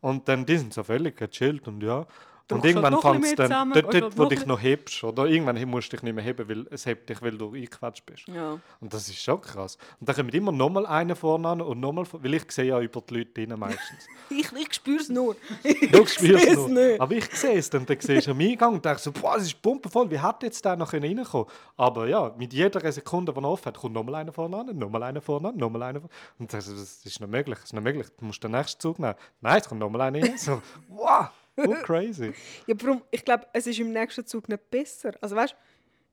Und dann die sind so völlig gechillt und ja. Und irgendwann noch fängt es dann, dort, dort wo noch dich noch hebst, oder? Irgendwann musst du dich nicht mehr heben, weil es hebt dich, weil du eingequetscht bist. Ja. Und das ist schon krass. Und dann kommt immer nochmal einer vorne an und nochmal, weil ich sehe ja über die Leute rein meistens. Ich, ich spüre es nur. Du spürst es nicht. Aber ich sehe es dann. Dann siehst du am Eingang und denkst so, boah, es ist pumpenvoll, wie hat jetzt der noch können reinkommen Aber ja, mit jeder Sekunde, die er offen hat, kommt nochmal einer vorne an, nochmal einer vorne an, nochmal einer vorne Und du, das ist nicht möglich, das ist nicht möglich. Du musst den nächsten Zug nehmen. Nein, es kommt nochmal einer rein. So, wow, so crazy. Ja, warum? Ich glaube, es ist im nächsten Zug nicht besser. Also weißt,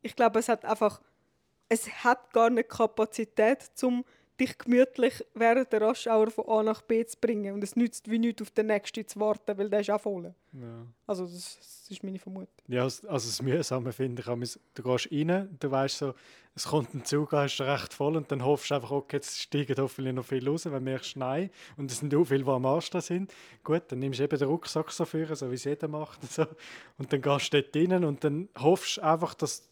ich glaube, es hat einfach, es hat gar nicht Kapazität, um dich gemütlich während der Rush-Hour von A nach B zu bringen. Und es nützt wie nichts auf den nächsten zu warten, weil der ist auch voll. Ja. Also das, das ist meine Vermutung. Ja, also das Mühsame finde ich, du gehst rein, du weißt so, es kommt ein Zug, an, ist recht voll und dann hoffst du einfach, okay, jetzt steigen hoffentlich noch viel raus, wenn du merkst, nein, und es sind auch viele, die am Arsch da sind. Gut, dann nimmst du eben den Rucksack so für, so wie es jeder macht und so, und dann gehst du dort rein und dann hoffst du einfach, dass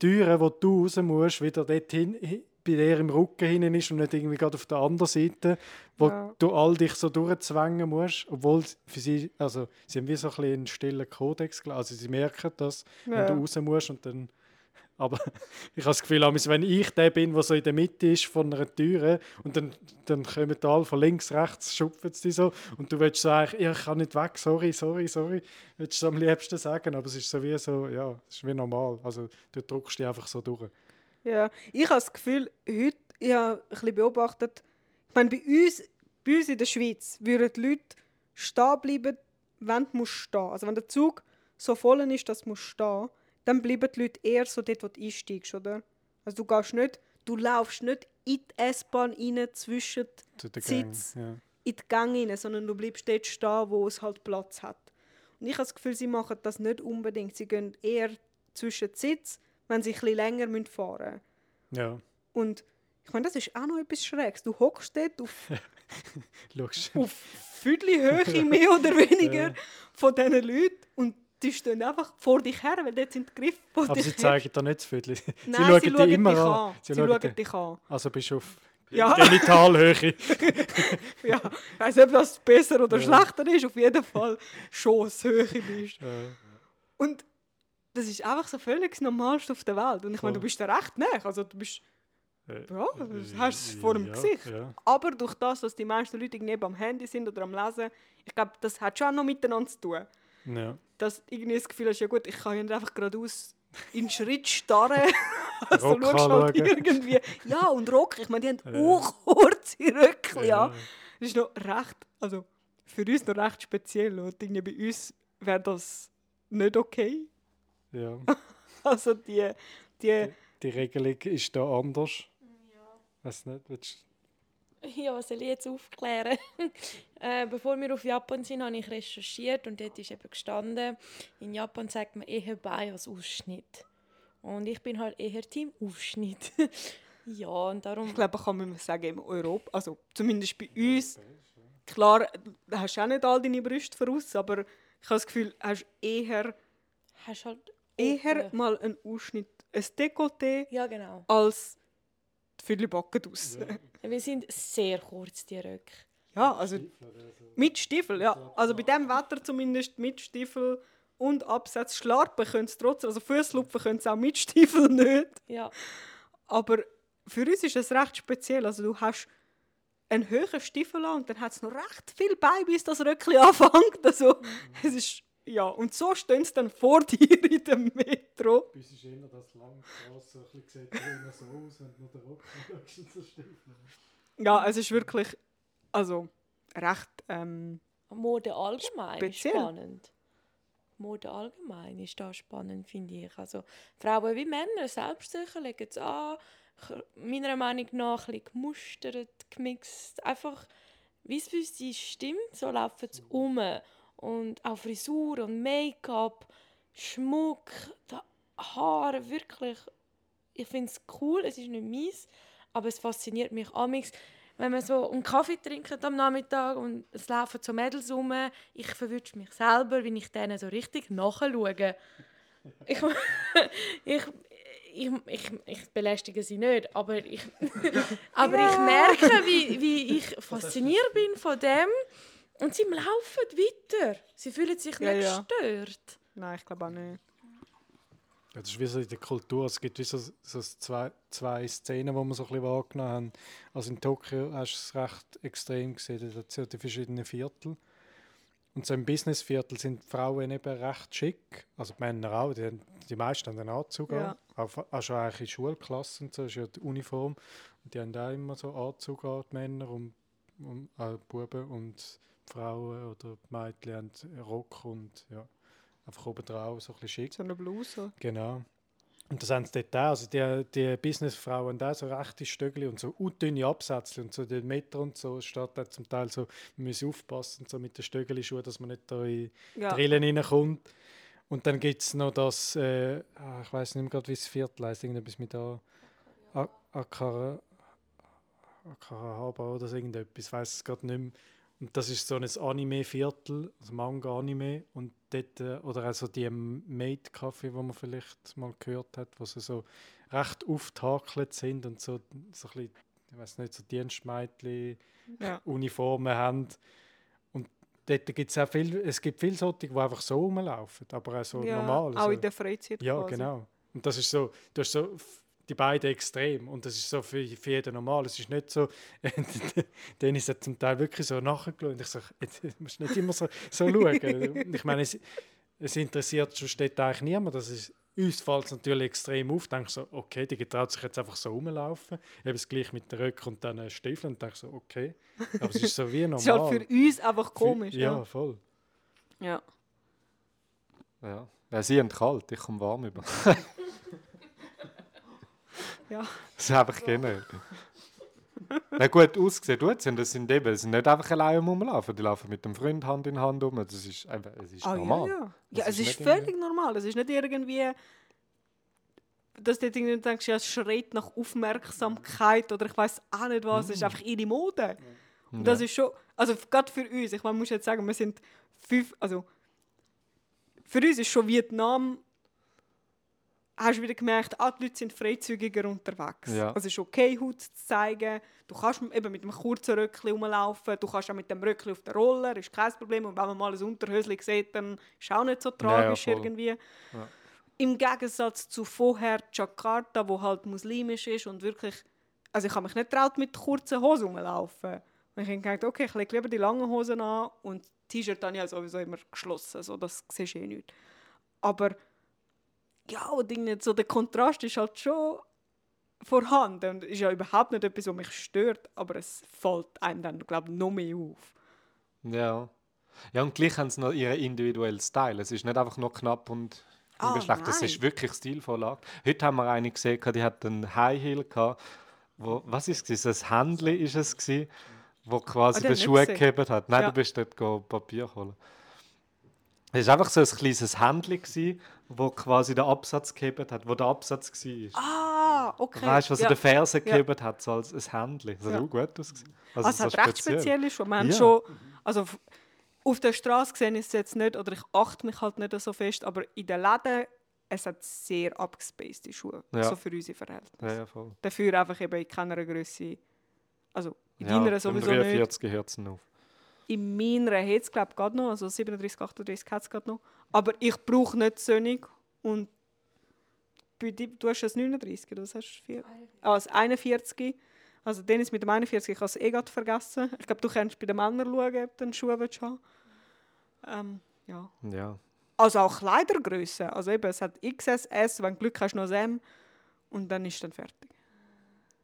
die Türe, wo du raus musst, wieder dort hin, hi- bei dir im Rücken hinten ist und nicht irgendwie gerade auf der anderen Seite, wo Ja. du all dich so durchzwängen musst, obwohl für sie, also sie haben wie so ein bisschen einen stillen Kodex, also sie merken das, wenn Ja. du raus musst und dann aber ich habe das Gefühl, wenn ich der bin, der so in der Mitte ist von einer Türe und dann, dann kommen alle von links, rechts, schupfen sie dich so und du willst sagen, ja, ich kann nicht weg, sorry, sorry, sorry, willst du es am liebsten sagen, aber es ist so wie so, ja, es ist wie normal, also du drückst dich einfach so durch. Ja, ich habe das Gefühl, heute, ich habe ein bisschen beobachtet, ich meine, bei uns, bei uns in der Schweiz würden die Leute stehen bleiben, wenn du stehen. Also wenn der Zug so voll ist, dass du stehen, dann bleiben die Leute eher so dort, wo du einsteigst, oder? Also du gehst nicht, du laufst nicht in die S-Bahn rein, zwischen die Gang, Sitz ja. in die Gänge rein, sondern du bleibst dort stehen, wo es halt Platz hat. Und ich habe das Gefühl, sie machen das nicht unbedingt. Sie gehen eher zwischen die Sitz, wenn sie bisschen länger müssen fahren müssen. ja, Und ich meine, das ist auch noch etwas Schräges. Du hockst dort auf, auf Viertel Höhe, mehr oder weniger, von diesen Leuten und die stehen einfach vor dich her, weil dort sind die Griffe, die Aber sie zeigen dir nicht zu viel. Sie Nein, schauen sie dich schauen immer dich an. an. Sie schauen dich an. Also bist du auf Ja. Genitalhöhe. Ja, ich weiß nicht, ob das besser oder Ja. schlechter ist, auf jeden Fall Schosshöhe bist. Äh, Und das ist einfach so völlig das Normalste auf der Welt. Und ich meine, du bist da recht nah. Also du bist, äh, ja, du hast es vor dem ja, Gesicht. Ja. Aber durch das, dass die meisten Leute irgendwie am Handy sind oder am Lesen, ich glaube, das hat schon auch noch miteinander zu tun. Ja. Dass irgendwie das Gefühl hast, ja gut, ich kann ja nicht einfach geradeaus in Schritt starren. also du schaust halt irgendwie. Ja, und Rock, ich meine, die haben Ja. auch kurze Röckchen. Ja. Das ist noch recht, also für uns noch recht speziell. Und irgendwie bei uns wäre das nicht okay. Ja. Also die, die Die Regelung ist da anders. Weiß nicht, willst Ja, was soll ich jetzt aufklären? äh, bevor wir auf Japan sind, habe ich recherchiert und dort ist eben gestanden, in Japan sagt man eher bei als Ausschnitt. Und ich bin halt eher Team Ausschnitt. ja, und darum... Ich glaube, kann man sagen, in Europa, also zumindest bei uns, klar, da hast du auch nicht all deine Brüste voraus, aber ich habe das Gefühl, du hast eher, hast halt eher oben- mal einen Ausschnitt, ein Dekolleté, Ja, genau. als die viele Backen draus. Wir sind sehr kurz, die Röcke. Ja, also mit Stiefel, ja. Also bei dem Wetter zumindest mit Stiefel und Absatz. Schlarpen können es trotzdem, also Füßlupfen können es auch mit Stiefel nicht. Ja, Aber für uns ist es recht speziell. Also du hast einen höheren Stiefel an und dann hat es noch recht viel bei, bis das Röckchen anfängt. Also es ist Ja, und so stehen sie dann vor dir in dem Metro. Bis ist eher das lang Straße, so ein bisschen sieht immer so aus, wenn du nur den Rock anschaust und so Stiefel. Ja, es ist wirklich, also, recht, ähm, Mode allgemein Speziell. ist spannend. Mode allgemein ist da spannend, finde ich. Also Frauen wie Männer, selbstsicher, legen es an. Meiner Meinung nach ein bisschen gemustert, gemixt. Einfach, wie es für sie stimmt, so laufen sie um. Und auch Frisur und Make-up, Schmuck, Haare, wirklich. Ich finde es cool, es ist nicht meins, aber es fasziniert mich amix wenn man so einen Kaffee trinkt am Nachmittag und es laufen so Mädels rum, ich verwünsche mich selber, wenn ich denen so richtig nachschaue. Ich, ich, ich, ich, ich belästige sie nicht, aber ich, aber ich merke, wie, wie ich fasziniert bin von dem und sie laufen weiter. Sie fühlen sich Ja, nicht ja. gestört. nein, ich glaube auch nicht. Ja, das ist wie so in der Kultur. Es gibt wie so, so zwei, zwei Szenen, die wir so ein bisschen wahrgenommen haben. Also in Tokio hast du es recht extrem gesehen. Da ja die verschiedenen Viertel. Und so im Businessviertel sind die Frauen eben recht schick. Also die Männer auch. Die, die meisten haben einen Anzug Ja. an. Auch, auch schon eigentlich in Schulklassen so. Das ist ja die Uniform. Und die haben auch immer so Anzug an, die Männer und, und äh, Buben. Und Frauen oder Mädchen haben Rock und ja, einfach obendrauf so ein bisschen schick. So eine Bluse. Genau. Und das haben sie dort auch. Also die, die Businessfrauen haben auch so rechte Stöckli und so dünne Absätze und so den Meter und so steht da zum Teil so, wir müssen aufpassen so mit den Stöckli-Schuhen, dass man nicht da in Ja. Drillen reinkommt. Und dann gibt es noch das, äh, ah, ich weiß nicht mehr gerade, wie es Viertel heisst, irgendetwas mit A, A- Akara, Akarahaba oder so irgendetwas, ich weiß es gerade nicht mehr. Und das ist so ein Anime-Viertel, also Manga-Anime. Und dort, äh, oder also die Maid-Kaffee, wo man vielleicht mal gehört hat, wo sie so recht auftakelt sind und so, so ein bisschen, ich weiß nicht, so Dienstmädchen Ja. Uniformen haben. Und dort gibt es auch viel, es gibt viele solche, die einfach so rumlaufen, aber auch so ja, normal. Auch also, in der Freizeit ja, quasi. genau. Und das ist so, du hast so die beiden extrem und das ist so für, für jeden normal. Es ist nicht so, Dennis hat zum Teil wirklich so nachgeschaut und ich sage, du musst nicht immer so, so schauen. ich meine, es, es interessiert schon steht eigentlich niemand. Das ist, uns fällt es natürlich extrem auf. Denkst so, okay, die getraut sich jetzt einfach so rumlaufen. Eben das gleich mit den Röcken und dann äh, Stiefeln und denkst so, okay. Aber es ist so wie normal. Es ist halt für uns einfach Für- komisch. Ja, Ja. voll. ja. Ja. ja, sie haben kalt, ich komme warm über. Ja. Das ist einfach generell. Na gut ausgesehen tut sie, das sind eben, das sind nicht einfach alleine rumlaufen, die laufen mit dem Freund Hand in Hand um, das ist einfach, es ist Ah, normal. Ja, ja. Das ja es ist ist nicht irgendwie- völlig normal. Es ist nicht irgendwie, dass du irgendwie denkst, ja, es schreit nach Aufmerksamkeit oder ich weiß auch nicht was. Es ist einfach ihre Mode. Und das ist schon, also gerade für uns, ich meine, muss jetzt sagen, wir sind fünf, also für uns ist schon Vietnam, hast du wieder gemerkt, ah, die Leute sind freizügiger unterwegs. Ja. Also es ist okay, Haut zu zeigen. Du kannst eben mit einem kurzen Röckchen rumlaufen, du kannst auch mit dem Röckchen auf der Roller, ist kein Problem. Und wenn man mal ein Unterhöschen sieht, dann ist auch nicht so tragisch voll. irgendwie. Im Gegensatz zu vorher Jakarta, wo halt muslimisch ist und wirklich, also ich habe mich nicht traut mit kurzen Hosen rumlaufen. Und ich habe gedacht, okay, ich lege lieber die langen Hosen an und T-Shirt habe ich ja sowieso immer geschlossen, so das siehst du eh nicht. Aber ja, und irgendwie so der Kontrast ist halt schon vorhanden und ist ja überhaupt nicht etwas, was mich stört, aber es fällt einem dann, glaube ich, noch mehr auf. Ja. Ja, und gleich haben sie noch ihren individuellen Style. Es ist nicht einfach nur knapp und geschlecht. Es nein. ist wirklich stilvoll. Heute haben wir eine gesehen, die hat einen High Heel gehabt, wo, was ist es? Ein Händchen ist es gewesen, wo quasi Ah, den Schuh gehabt hat. Nein, Ja. du bist dort Papier holen. Es war einfach so ein kleines Händchen, wo quasi den Absatz gehabt hat, wo der Absatz war. Ah, okay. Weißt du, was ja. er den Fersen Ja. gehabt hat, so als ein Händchen. Das hat Ja. auch gut ausgesehen. Also, es so hat recht spezielle. Wir haben Ja. schon, also auf der Straße gesehen ist es jetzt nicht, oder ich achte mich halt nicht so fest, aber in den Läden, es hat sehr abgespacede Schuhe, Ja. so für unsere Verhältnisse. Ja, ja, voll. Dafür einfach eben in keiner Größe, also in Ja, deiner sowieso nicht. 43 Herzen auf. In meiner hat es glaube ich gerade noch, also 37, 38 hat es gerade noch. Aber ich brauche nicht Sonic und bei dir, du hast das 39, oder was hast du? Vier? Ah, das 41. Also Dennis mit dem 41, ich habe es eh gerade vergessen. Ich glaube, du kannst bei den Männern schauen, ob du einen Schuh willst haben ähm, ja. Ja. Also auch Kleidergröße. Also eben, es hat XS, S, wenn du Glück hast, noch M. Und dann ist dann fertig.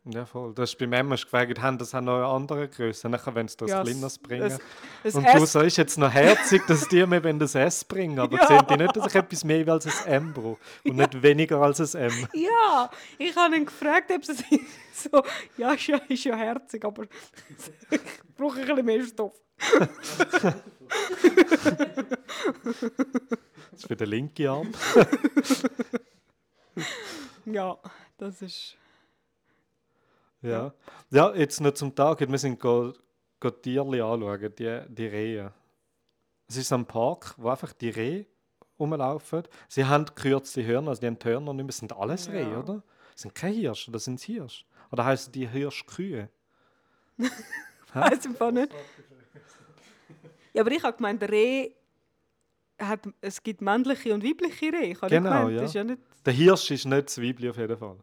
Ja, voll. Das ist beim Emma gefragt, haben das auch noch eine andere Größe? Nachher, wenn sie das Ja, Kleineres es- bringen. es- Das und du sagst jetzt noch herzig, dass die mir wenn das S bringen. Aber Ja. sehen die nicht, dass ich etwas mehr als ein M brauche? Und nicht weniger als ein M? ja, ich habe ihn gefragt, ob es so, ja, ist ja, ist ja herzig, aber ich brauche ein bisschen mehr Stoff. Das ist für den linken Arm. Ja, das ist. Ja. ja, jetzt noch zum Tag. Wir sind go, go Tierli anschauen, die, die Rehe. Es ist ein Park, wo einfach die Rehe rumlaufen. Sie haben gekürzte Hörner, also die haben die Hörner nicht mehr. Das sind alles Ja. Rehe, oder? Das sind keine Hirsche, das sind Hirsche. Oder heißen die Hirschkühe? Weiß im Fall nicht. Ja, aber ich habe gemeint, der Reh hat, es gibt männliche und weibliche Rehe. Ich Genau, gemeint, ja. Ja nicht. Der Hirsch ist nicht das Weibli auf jeden Fall.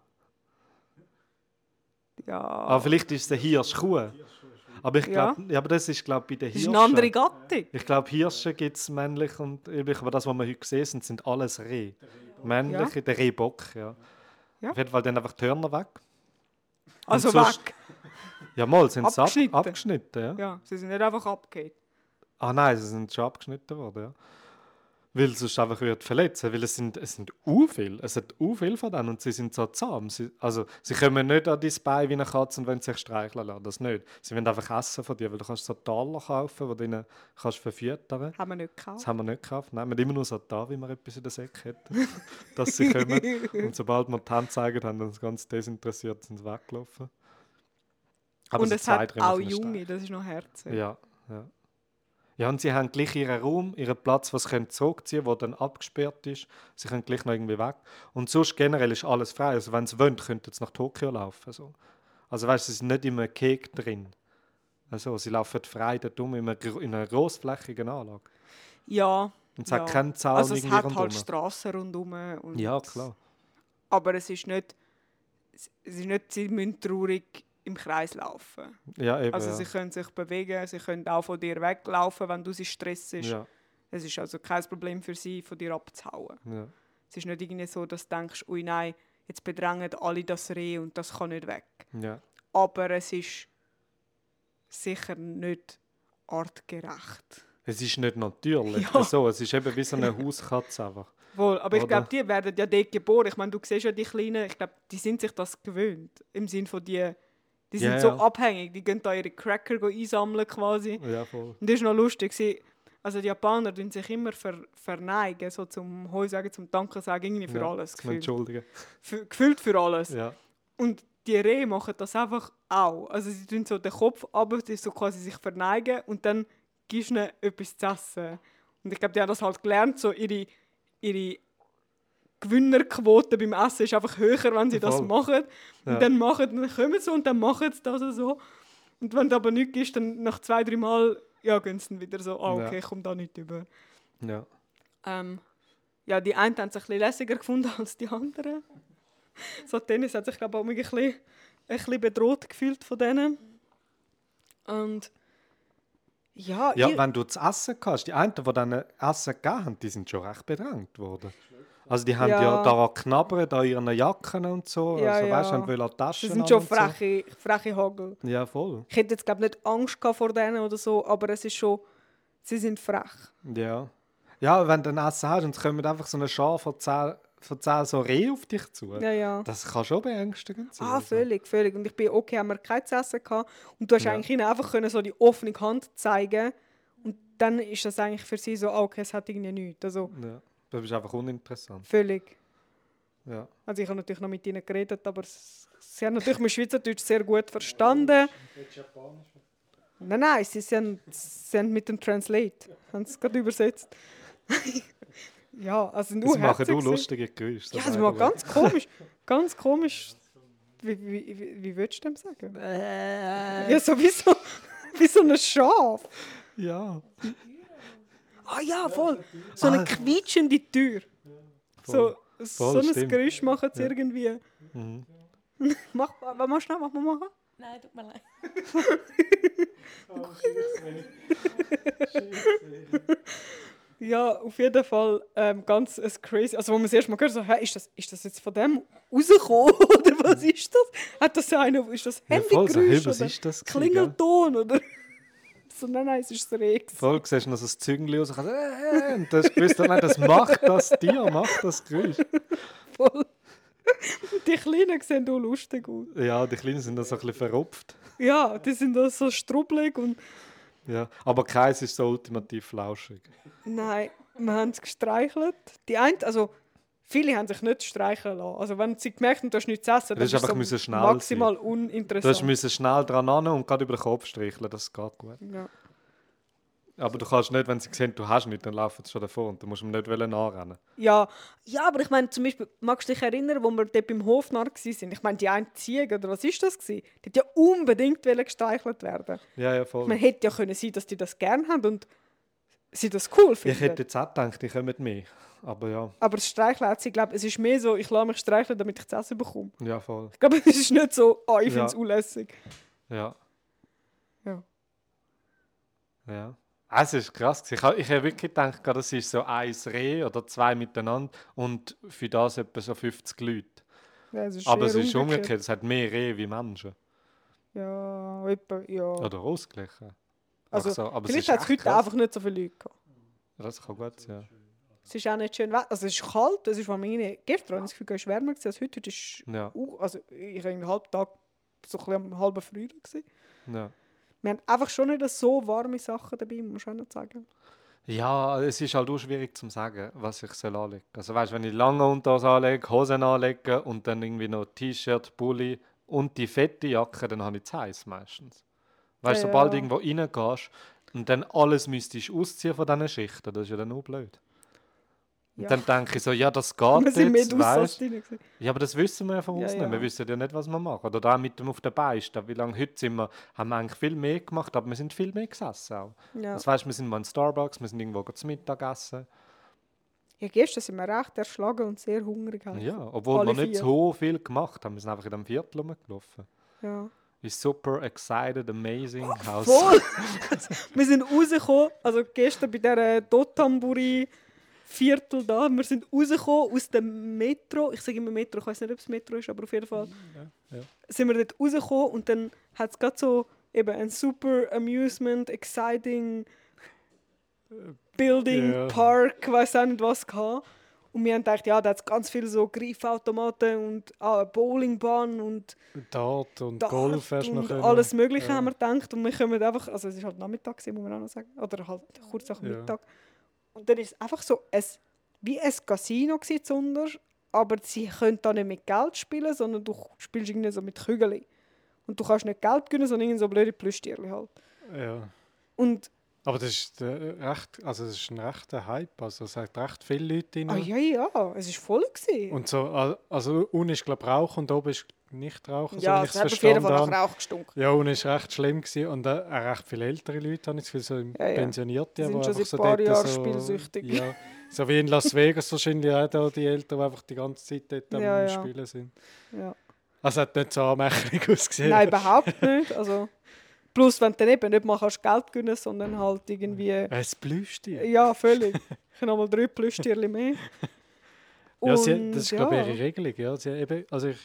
Ja. Aber vielleicht ist es der Hirschkuh. Aber ich Ja. glaube, ja. aber das ist glaube bei den das ist Hirschen. eine andere Gattung. Ich glaube, Hirsche gibt es männlich und weiblich, aber das, was wir heute sehen, sind, sind alles Reh. Männliche, der Rehbock, ja. Ja. Auf jeden Fall dann einfach die Hörner weg. Also sonst- weg. Ja, mal, sind sie ab, Abgeschnitten. abgeschnitten. Ja. Ja, sie sind nicht einfach abgehakt. Ah nein, sie sind schon abgeschnitten worden, ja. Weil es sonst einfach wird verletzen, weil es sind, es sind u viel, es hat u viel von denen und sie sind so zahm. Sie, also sie kommen nicht an dein Bein wie eine Katze und wollen sich streicheln lassen, das nicht. Sie wollen einfach essen von dir, weil du kannst so Taler kaufen, die du ihnen kannst verfüttern Haben wir nicht gekauft. Das haben wir nicht gekauft. Nein, wir haben immer nur so da, wie wir etwas in der Säcke hätten, dass sie kommen. Und sobald wir die Hand zeigen, haben uns ganz desinteressiert sind sie weggelaufen. Aber und es zwei, hat auch Junge, das ist noch herzig. ja, ja. Ja, und sie haben gleich ihren Raum, ihren Platz, was sie können zurückziehen können, der dann abgesperrt ist. Sie können gleich noch irgendwie weg. Und sonst generell ist alles frei. Also wenn sie wollen, könnten sie nach Tokio laufen. So. Also weißt sie sind nicht in einem Keg drin. Also, sie laufen frei dort um in einer, in einer grossflächigen Anlage. Ja. Und es ja. hat keinen Zaun Also es hat halt rundherum. Strassen rundherum. Und Ja, klar. Aber es ist nicht, es ist nicht, sie müssen traurig im Kreis laufen. Ja, eben. Also ja. sie können sich bewegen, sie können auch von dir weglaufen, wenn du sie stressst. ja, Es ist also kein Problem für sie, von dir abzuhauen. ja. Es ist nicht irgendwie so, dass du denkst, ui nein, jetzt bedrängen alle das Reh und das kann nicht weg. ja. Aber es ist sicher nicht artgerecht. Es ist nicht natürlich. Ja. So, es ist eben wie so eine Hauskatze einfach. Wohl, aber ich glaube, die werden ja dort geboren. Ich meine, du siehst ja die Kleinen, ich glaube, die sind sich das gewöhnt. Im Sinn von die, die sind Ja, so ja. abhängig, die gehen da ihre Cracker einsammeln quasi. Ja, voll. Und das ist noch lustig. Also die Japaner tun sich immer ver verneigen, so zum Heu sagen, zum Danke sagen, irgendwie für ja. alles. Zum Gefühlt. Entschuldigen. Für, gefühlt für alles. Ja. Und die Rehe machen das einfach auch. Also sie tun so den Kopf ab, die so quasi sich verneigen und dann gibst du ihnen etwas zu essen. Und ich glaube, die haben das halt gelernt, so ihre, ihre Gewinnerquote beim Essen ist einfach höher, wenn sie das machen. Und Ja. dann, machen, dann kommen sie und dann machen sie das so. Und wenn du aber nichts gibst, dann nach zwei, drei Mal ja, gehen sie dann wieder so, ah, okay, Ja. ich komme da nicht über. ja. Ähm, ja, die einen haben es ein bisschen lässiger gefunden als die anderen. So Tennis hat sich, glaube ich, auch ein bisschen, ein bisschen bedroht gefühlt von denen. Und ja, Ja, wenn du zu essen kannst, die einen, die dann Essen gegeben haben, die sind schon recht bedrängt worden. Also die haben ja, Ja. daran knabbert, an ihren Jacken und so. Ja, also weißt ja. haben wollen die das Taschen sind schon und so. freche, freche Hagel. Ja, voll. Ich hätte jetzt, glaube nicht Angst gehabt vor denen oder so, aber es ist schon, sie sind frech. Ja. Ja, wenn du ein Essen hast und es kommen einfach so eine Schar von zehn, von zehn so Rehe auf dich zu. Ja, ja. Das kann schon beängstigend sein. Ah, also. völlig, völlig. Und ich bin okay, haben wir kein essen gehabt. Und du hast Ja. eigentlich ihnen einfach können so die offene Hand zeigen Und dann ist das eigentlich für sie so, ah, okay, es hat irgendwie nichts. Also Ja. Das ist einfach uninteressant. völlig. Ja. Also ich habe natürlich noch mit ihnen geredet, aber sie haben natürlich mein Schweizerdeutsch sehr gut verstanden. Nein, nein, sie, sie, haben, sie haben mit dem Translate, haben es gerade übersetzt. ja, also nur Jetzt machen du gewesen. lustige Geräusche. Ja, das war ganz komisch. Ganz komisch. Wie, wie, wie, wie würdest du dem sagen? Ja, sowieso. Wie so ein Schaf. Ja. Ah ja, voll. So eine Ah. quietschende Tür. So, so Voll, ein stimmt. Geräusch machen sie irgendwie. Mhm. Mach, was machst du noch? Mach mal machen. Nein, tut mir leid. Ja, auf jeden Fall ähm, ganz ein crazy. Also, wo man das erste Mal gehört so, hä, ist das, ist das jetzt von dem rausgekommen? oder was ist das? Hat das einer, ist das Ja, voll so, hey, Handygeräusch was oder ist das? Klingelton? Oder? So, nein, nein, es ist Reh. Voll, siehst du noch so das Züngli raus, äh, äh, und du hast gewusst, nein, das macht das Tier, macht das Geräusch. Voll. Die Kleinen sehen auch lustig aus. Ja, die Kleinen sind da so ein bisschen verrupft. Ja, die sind da so strubbelig und Ja. Aber keins ist so ultimativ flauschig. nein, wir haben es gestreichelt. Die eine, also viele haben sich nicht streicheln lassen. Also wenn sie gemerkt haben, du hast nichts zu essen, Du hast einfach müssen schnell maximal Du uninteressant. musst schnell dran an und gerade über den Kopf streicheln, das geht gut. ja. Aber du kannst nicht, wenn sie sehen, du hast nichts, dann laufen sie schon davon und du musst ihm nicht anrennen. Ja, ja, aber ich meine, zum Beispiel, magst du dich erinnern, wo wir dort beim Hofnarr waren? Ich meine, die eine Ziege, oder was ist das? Gewesen? Die hat ja unbedingt gestreichelt werden. Ja, ja, voll. Man hätte ja können sein, dass die das gerne haben und sie das cool finden. Ich hätte jetzt auch gedacht, die kommen mehr. Aber ja, Aber das Streicheln sie, glaube es ist mehr so, ich lasse mich streicheln, damit ich zu essen bekomme. ja, voll. Ich glaube, es ist nicht so, oh, ich Ja. finde es unlässig. Ja. Ja. Ja. Ah, Es ist krass. Ich habe ich hab wirklich gedacht, das ist so ein Reh oder zwei miteinander und für das etwa so 50 Leute. Ja, es Aber es ist umgekehrt, es hat mehr Rehe wie Menschen. Ja, etwa, ja. Oder ausgeglichen. Also, so, es Vielleicht hat es heute krass. einfach nicht so viele Leute gehabt. Das kann gut sein. Es ist auch nicht schön Wetter. Also es ist kalt, es ist gestern habe ich das Gefühl, es war wärmer als heute. Heute ist, Ja. ja. uh, also ich war einen halben Tag so ein bisschen am halben Frühling. Gewesen. ja. Wir haben einfach schon nicht so warme Sachen dabei, muss ich auch nicht sagen. Ja, es ist halt auch schwierig zu sagen, was ich soll anlegen Also weißt, wenn ich lange Unterhose anlege, Hosen anlege und dann irgendwie noch T-Shirt, Pulli und die fette Jacke, dann habe ich zu heiß meistens. Weißt du, Ja, sobald du irgendwo reingehst und dann alles müsstest ausziehen von diesen Schichten, das ist ja dann auch blöd. Und Ja. dann denke ich so, ja, das geht wir sind mehr jetzt, weißt. Ja, aber das wissen wir ja von uns ja. nicht. Wir wissen ja nicht, was wir machen. Oder auch mit dem auf der Beiste. Wie lange heute sind wir, haben wir eigentlich viel mehr gemacht, aber wir sind viel mehr gesessen auch. Ja. Das weißt, wir sind mal in Starbucks, wir sind irgendwo zu Mittag essen. ja, gestern sind wir recht erschlagen und sehr hungrig. halt. Ja, obwohl Alle wir nicht vier. so viel gemacht haben. Wir sind einfach in dem Viertel rumgelaufen. ja. Ist super excited, amazing house. Voll! wir sind rausgekommen, also gestern bei dieser Dotamburi Viertel da, wir sind rausgekommen aus dem Metro, ich sage immer Metro, ich weiß nicht, ob es Metro ist, aber auf jeden Fall ja. sind wir dort rausgekommen und dann hat es gerade so eben ein super amusement, exciting Building, Ja. Park, weiß auch nicht was gehabt. Und wir haben gedacht, ja, da hat es ganz viele so Greifautomaten und ah, eine Bowlingbahn und Dart und Dart Golf hast und alles Mögliche Ja. haben wir gedacht. Und wir kommen einfach, also es ist halt Nachmittag, muss man auch noch sagen, oder halt kurz nach dem Ja. Mittag. Und dann ist es einfach so ein, wie ein Casino gewesen, zuunterst, aber sie können da nicht mit Geld spielen, sondern du spielst irgendwie so mit Kügeln. Und du kannst nicht Geld gewinnen, sondern irgendwie so blöde Plüschtierchen halt. Ja. Und, Aber das ist, äh, recht, also das ist ein rechter Hype. Also es hat recht viele Leute rein. ah ja, ja, es war voll. Gewesen. Und so, al- also unten ist glaube Rauch und oben ist nicht Rauch, so ja, es ich hat auf jeden Fall nach Rauch gestunken. Ja, und es war recht schlimm. Gewesen. Und äh, auch recht viele ältere Leute, habe ich das Gefühl, so Ja, ja. Pensionierte, Die sind schon seit ein paar Jahren so, spielsüchtig. Ja, so wie in Las Vegas wahrscheinlich auch da die Eltern, die einfach die ganze Zeit dort am Ja. Spielen sind. Ja. Also es hat nicht so anmächtig ausgesehen. Nein, überhaupt nicht. Also, plus, wenn du dann eben nicht mal kannst Geld gewinnen sondern halt irgendwie... Es blüht dir. Ja, völlig. Ich habe nochmal drei Plüschtierchen mehr. Ja, sie, das ist ja. glaube ich ihre Regelung. Ja. Sie, eben, also ich,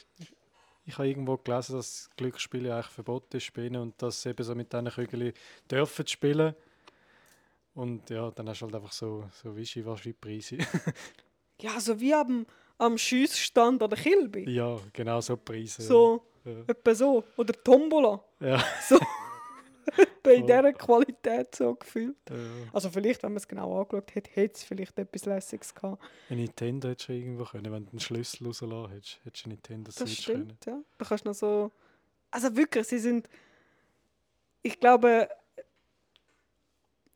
ich habe irgendwo gelesen, dass Glücksspiele eigentlich verboten ist bei ihnen und dass sie eben so mit diesen Kügeln dürfen spielen. Und ja, dann hast du halt einfach so, so Wischiwaschi-Preise. Ja, so wie am, am Schiessstand an der Kilby. ja, genau so Preise. So, Ja. etwa so. Oder Tombola. Ja. So. Bei Voll. dieser Qualität so gefühlt. Ja. Also vielleicht, wenn man es genau angeschaut hätte, hätte es vielleicht etwas Lässiges gehabt. Ein Nintendo hättest du irgendwo können. Wenn du einen Schlüssel rauslassen hättest, hättest du ein Nintendo Das Switch können. stimmt, ja. Da kannst du noch so... Also wirklich, sie sind... Ich glaube...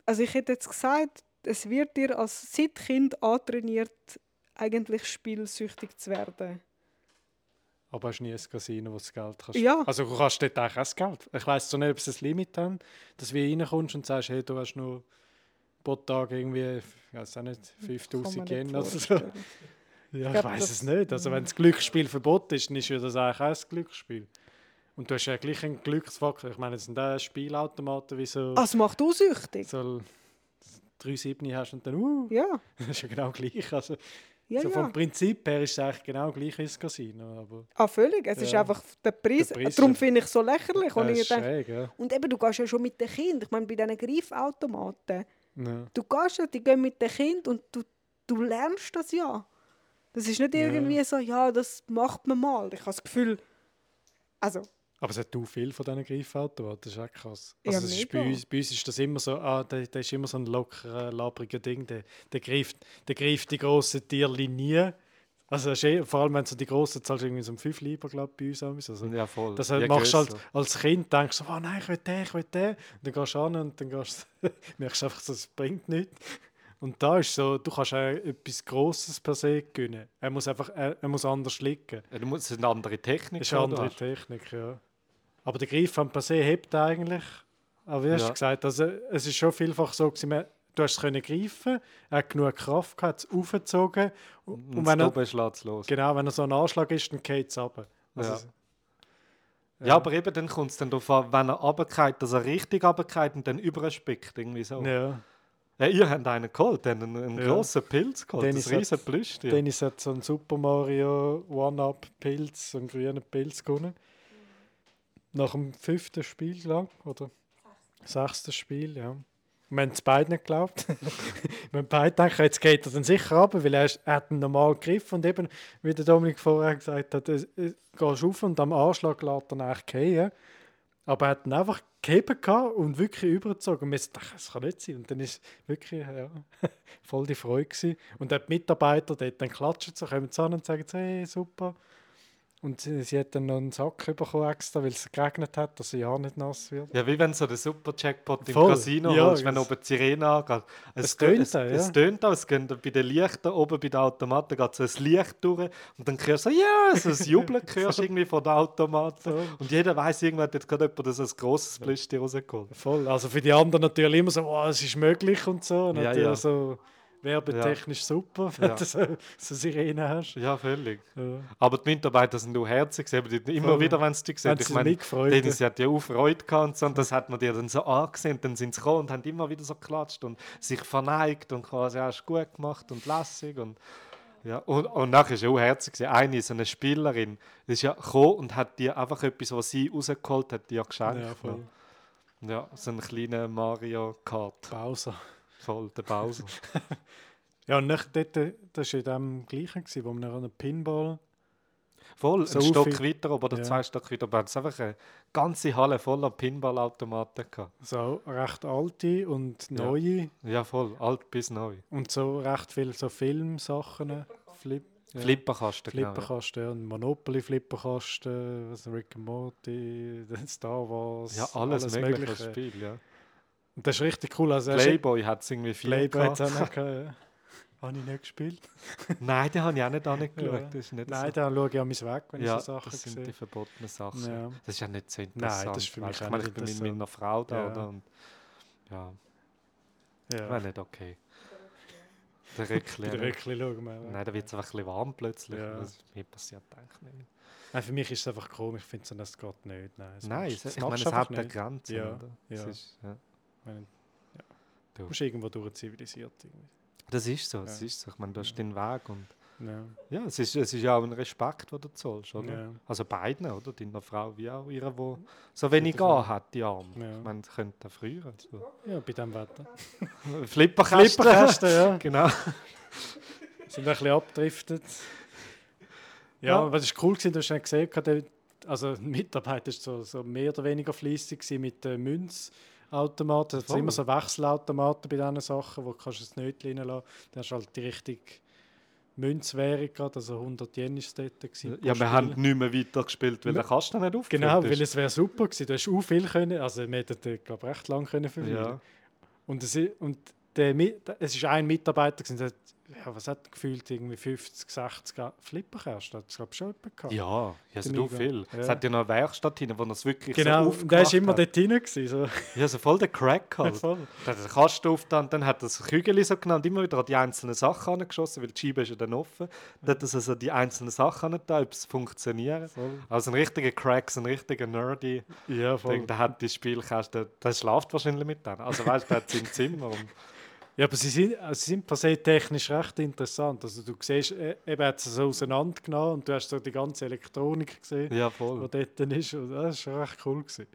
Also ich hätte jetzt gesagt, es wird dir als seit Kind antrainiert, eigentlich spielsüchtig zu werden. Aber hast nie ein Casino, wo du das Geld kannst. Ja. Also du kannst dort auch das Geld. Ich weiss so nicht, ob sie ein Limit haben, dass du reinkommst und sagst, hey, du hast nur pro Tag irgendwie, ich weiß auch nicht, Kann man 5000 nicht Yen oder so. Ja, ich glaub, weiß es nicht. Also wenn das Glücksspiel verboten ist, dann ist ja das eigentlich auch ein Glücksspiel. Und du hast ja gleich einen Glücksfaktor. Ich meine, es sind auch Spielautomaten wie so... Ah, es macht auch süchtig. so 3,7 hast und dann, uh, Ja, das ist ja genau gleich. Also, ja, so ja. vom Prinzip her ist es eigentlich genau gleich wie das Casino. Aber Ah, völlig. Es ist Ja. einfach der Preis. Der Preis, Darum finde ich es so lächerlich. Und, ich ist denke, schräg, ja. und eben, du gehst ja schon mit den Kindern. Ich meine, bei diesen Greifautomaten. Du gehst ja, die gehen mit den Kindern und du, du lernst das ja. Das ist nicht irgendwie so, ja, das macht man mal. Ich habe das Gefühl, also, Aber es hat auch viel von diesen Greifautomaten, das ist auch krass. Ja, Also es ist bei, uns, bei uns ist das immer so, ah, der, der ist immer so ein lockerer, labriger Ding, der, der, greift, der greift die grossen Tierli nie. Also es ist eh, vor allem wenn du so die grossen zahlst, irgendwie so um 5 Lieber, glaube ich, bei uns. Also, Ja, voll. das Je machst du halt grösser. als Kind, denkst du, oh nein, ich will den, ich will den. Und dann gehst du an und dann gehst du, merkst du einfach, so, es bringt nichts. Und da ist so, du kannst auch etwas Grosses per se gewinnen. Er muss einfach, er, er muss anders liegen. Ja, du musst- Es ist eine andere Technik. Das ist die eine du andere. Technik, ja. Aber der Greifhand per se hebt eigentlich. Aber wie hast Ja. du gesagt, also, es ist schon vielfach so, man- du hast es können greifen, er hat genug Kraft gehabt, es aufgezogen. Und, Und, wenn er, schlägt es los. genau, wenn er so ein Anschlag ist, dann geht es runter. Also, Ja. Ja, aber eben dann kommt es dann darauf an, wenn er runtergeht, dass er richtig runtergeht und dann überspickt. Irgendwie so. Ja. Ja. ihr habt einen geholt, einen, einen Ja. grossen Pilz geholt, Dennis das riesen Plüschtier. Dennis hat so einen Super Mario One-Up-Pilz, so einen grünen Pilz gewonnen. Nach dem fünften Spiel lang, oder? Sechstes Spiel, ja. Wir haben es beide nicht geglaubt. wir haben beide gedacht, jetzt geht er dann sicher runter, weil er, er hat einen normalen Griff und eben, wie der Dominik vorher gesagt hat, es, es, gehst auf und am Anschlag lässt er eigentlich fallen. Aber er hat ihn einfach gehoben und wirklich übergezogen. Und dachten, das kann nicht sein. Und dann ist wirklich ja, voll die Freude gewesen. Und auch die Mitarbeiter dort dann klatschen so, kommen zu und sagen, hey, super. Und sie, hat dann noch einen Sack bekommen extra, weil es geregnet hat, dass sie ja nicht nass wird. Ja, wie wenn so der Super-Jackpot im Voll. Casino Ja, holst, wenn das- oben die Sirene angeht. Es tönt es, auch, es ja. tönt auch, es geht bei den Lichtern oben bei den Automaten geht so ein Licht durch und dann hörst du so, ja, so ein Jubeln hörst irgendwie von den Automaten. Voll. Und jeder weiß irgendwann hat gerade jemand so ein grosses Plüschtier rausgeholt. Voll. Also für die anderen natürlich immer so, oh, es ist möglich und so. Ja, Natürlich ja. so werbetechnisch super, wenn Ja. du so, so Sirene hast. Ja, völlig. Ja. Aber die Mitarbeiter sind auch herzig, sie haben immer Voll. wieder, wenn sie die sehen. Ich sie meine, mitgefreut, Dennis hat ja auch Freude gehabt und so, und das hat man dir dann so angesehen. Dann sind sie gekommen und haben immer wieder so geklatscht und sich verneigt und quasi, ja, hast du gut gemacht und lässig. Und, ja. und, und nachher war es auch herzig. Eine, so eine Spielerin, ist ja gekommen und hat dir einfach etwas, was sie rausgeholt hat, dir geschenkt. Ja, voll. Ja, so einen kleinen Mario Kart. Bowser. Voll, der Bowser. Ja, und nach dort, äh, das war in dem gleichen, gewesen, wo wir noch einen Pinball. Voll, So ein Stock weiter oben oder Ja. zwei Stock weiter oben. Es einfach eine ganze Halle voller Pinballautomaten gehabt. So recht alte und Ja. neue. Ja, voll, alt bis neu. Und so recht viele so Filmsachen. Flip, ja. Flipperkasten, genau. ja. Flipperkasten, ja. Monopoly Flipperkasten, was Rick and Morty, Star Wars. Ja, alles, mögliche, Spiel, ja. Und das ist richtig cool. Also, ist- Playboy hat es irgendwie viel Playboy hat es auch noch gehabt, ja. Habe ich nicht gespielt. Nein, den habe ich auch nicht angeschaut. Ja. Das ist nicht Nein, so. da schaue ich an mich weg, wenn ja, ich so Sachen das sind sehe. die verbotenen Sachen. Ja. Das ist ja nicht so interessant. das ist für mich ich meine, ich bin mit meiner Frau da, Ja. oder? Und, ja, Ja. wäre nicht okay. Der Rückli. Bei der Röckli schauen wir. Nein, da wird es einfach ein bisschen warm plötzlich. Ja. Das mir passiert eigentlich nicht. Nein, für mich ist es einfach komisch. Ich finde, so, das geht nicht. Nein, das Nein, es, ich meine, es hat eine. Grenze. Ja, Oder? ja. Es ist, ja. Meine, ja. Du. Du bist irgendwo durch zivilisiert. Irgendwie. Das ist so, Ja. ist so. Ich meine, du hast den Weg und Ja. ja, es ist, es ist ja auch ein Respekt, den du zahlst, oder? Ja. Also beiden, oder? Deiner Frau wie auch ihrer, wo so wenig an hat, die Arme. Ja. Ich meine, das könnte früher. So. ja, bei diesem Wetter. Flipperkasten. Flipperkästen, ja. genau. sind ein bisschen abgedriftet. Ja, Ja. es war cool, gewesen, du hast gesehen, der- also ein Mitarbeiter war so, so mehr oder weniger fleissig mit den Münzautomaten. Es sind immer so Wechselautomaten bei diesen Sachen, wo du kannst das Nötchen reinlassen kannst. Dann hast du halt die richtige Münzwährung gehabt, also 100 Yen war es dort. gewesen Ja, wir Spiel. haben nicht mehr weitergespielt, weil der Kasten nicht aufgefüllt Genau, weil es wäre super gewesen. Du hast auch viel können, also wir hätten, glaube ich, recht lange können verweilen. Ja. Und, es, und der, es ist ein Mitarbeiter, gewesen, der hat, ja, was hat gefühlt, irgendwie 50, 60 Flipperkästen, hat es glaube ich schon jemand gehabt. Ja, ja so Der du Migo. viel. Es Ja. hat ja noch eine Werkstatt hin, wo es wirklich Genau, so und der war aufgemacht immer dort drin. Gewesen, so. Ja, so voll der Crack halt. Voll. Dann hat er Kasten aufgetan, dann hat er das Kügel so genannt, immer wieder an die einzelnen Sachen angeschossen, weil die Scheibe ist ja dann offen. Dann hat er so die einzelnen Sachen angetan, ob es funktioniert. Voll. Also ein richtiger Crack, so ein richtiger Nerdy. Ja, denke, der hat die Spielkästen, der schlaft wahrscheinlich mit denen. Also weißt du, der hat sein Zimmer. Und, Ja, aber sie sind, also sie sind per se technisch recht interessant. Also du siehst, äh, eben hat es so auseinandergenommen und du hast so die ganze Elektronik gesehen, Ja, die voll. dort ist. Und das war recht cool. Gewesen.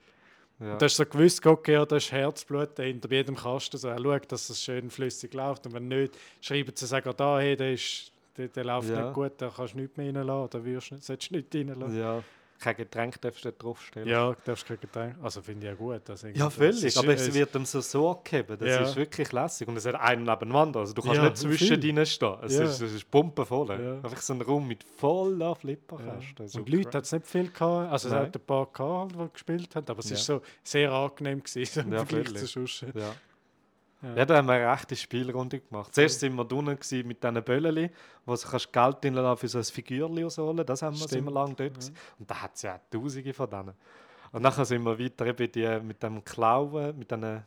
Ja. Und du hast so gewusst, okay, ja, da ist Herzblut hinter jedem Kasten. So, er schaut, dass es schön flüssig läuft. Und wenn nicht, schreiben sie sagen, da, hey, der, ist, der, der läuft Ja. nicht gut, da kannst du nichts mehr reinlassen. Da wirst solltest du nicht reinlassen. ja. Kein Getränk darfst du draufstellen. Ja, du darfst kein Getränk. Also finde ich ja gut. Also Ja, völlig. ist- aber es es- wird ihm so so gegeben. Das Ja. ist wirklich lässig. Und es hat einen neben dem anderen. Also du kannst Ja, nicht zwischen denen stehen. Es Ja. ist, es ist pumpenvoll. Ja. Einfach so ein Raum mit voller Ja. Flipperkästen. So Und Leute hat es nicht viel gehabt. Also es Nein. hat ein paar gehabt, die gespielt haben, aber es Ja. ist so sehr angenehm gewesen im Ja, Vergleich zu. Ja. Ja. Ja, da haben wir eine rechte Spielrunde gemacht. Zuerst sind wir drinnen gewesen mit diesen Böllchen, wo du kannst Geld reinlassen für so ein Figürchen rausholen. Das haben wir Stimmt. wir lange dort. gewesen. Und da hat es ja tausende von denen. Und nachher sind wir weiter eben die, mit dem Klauen, mit diesen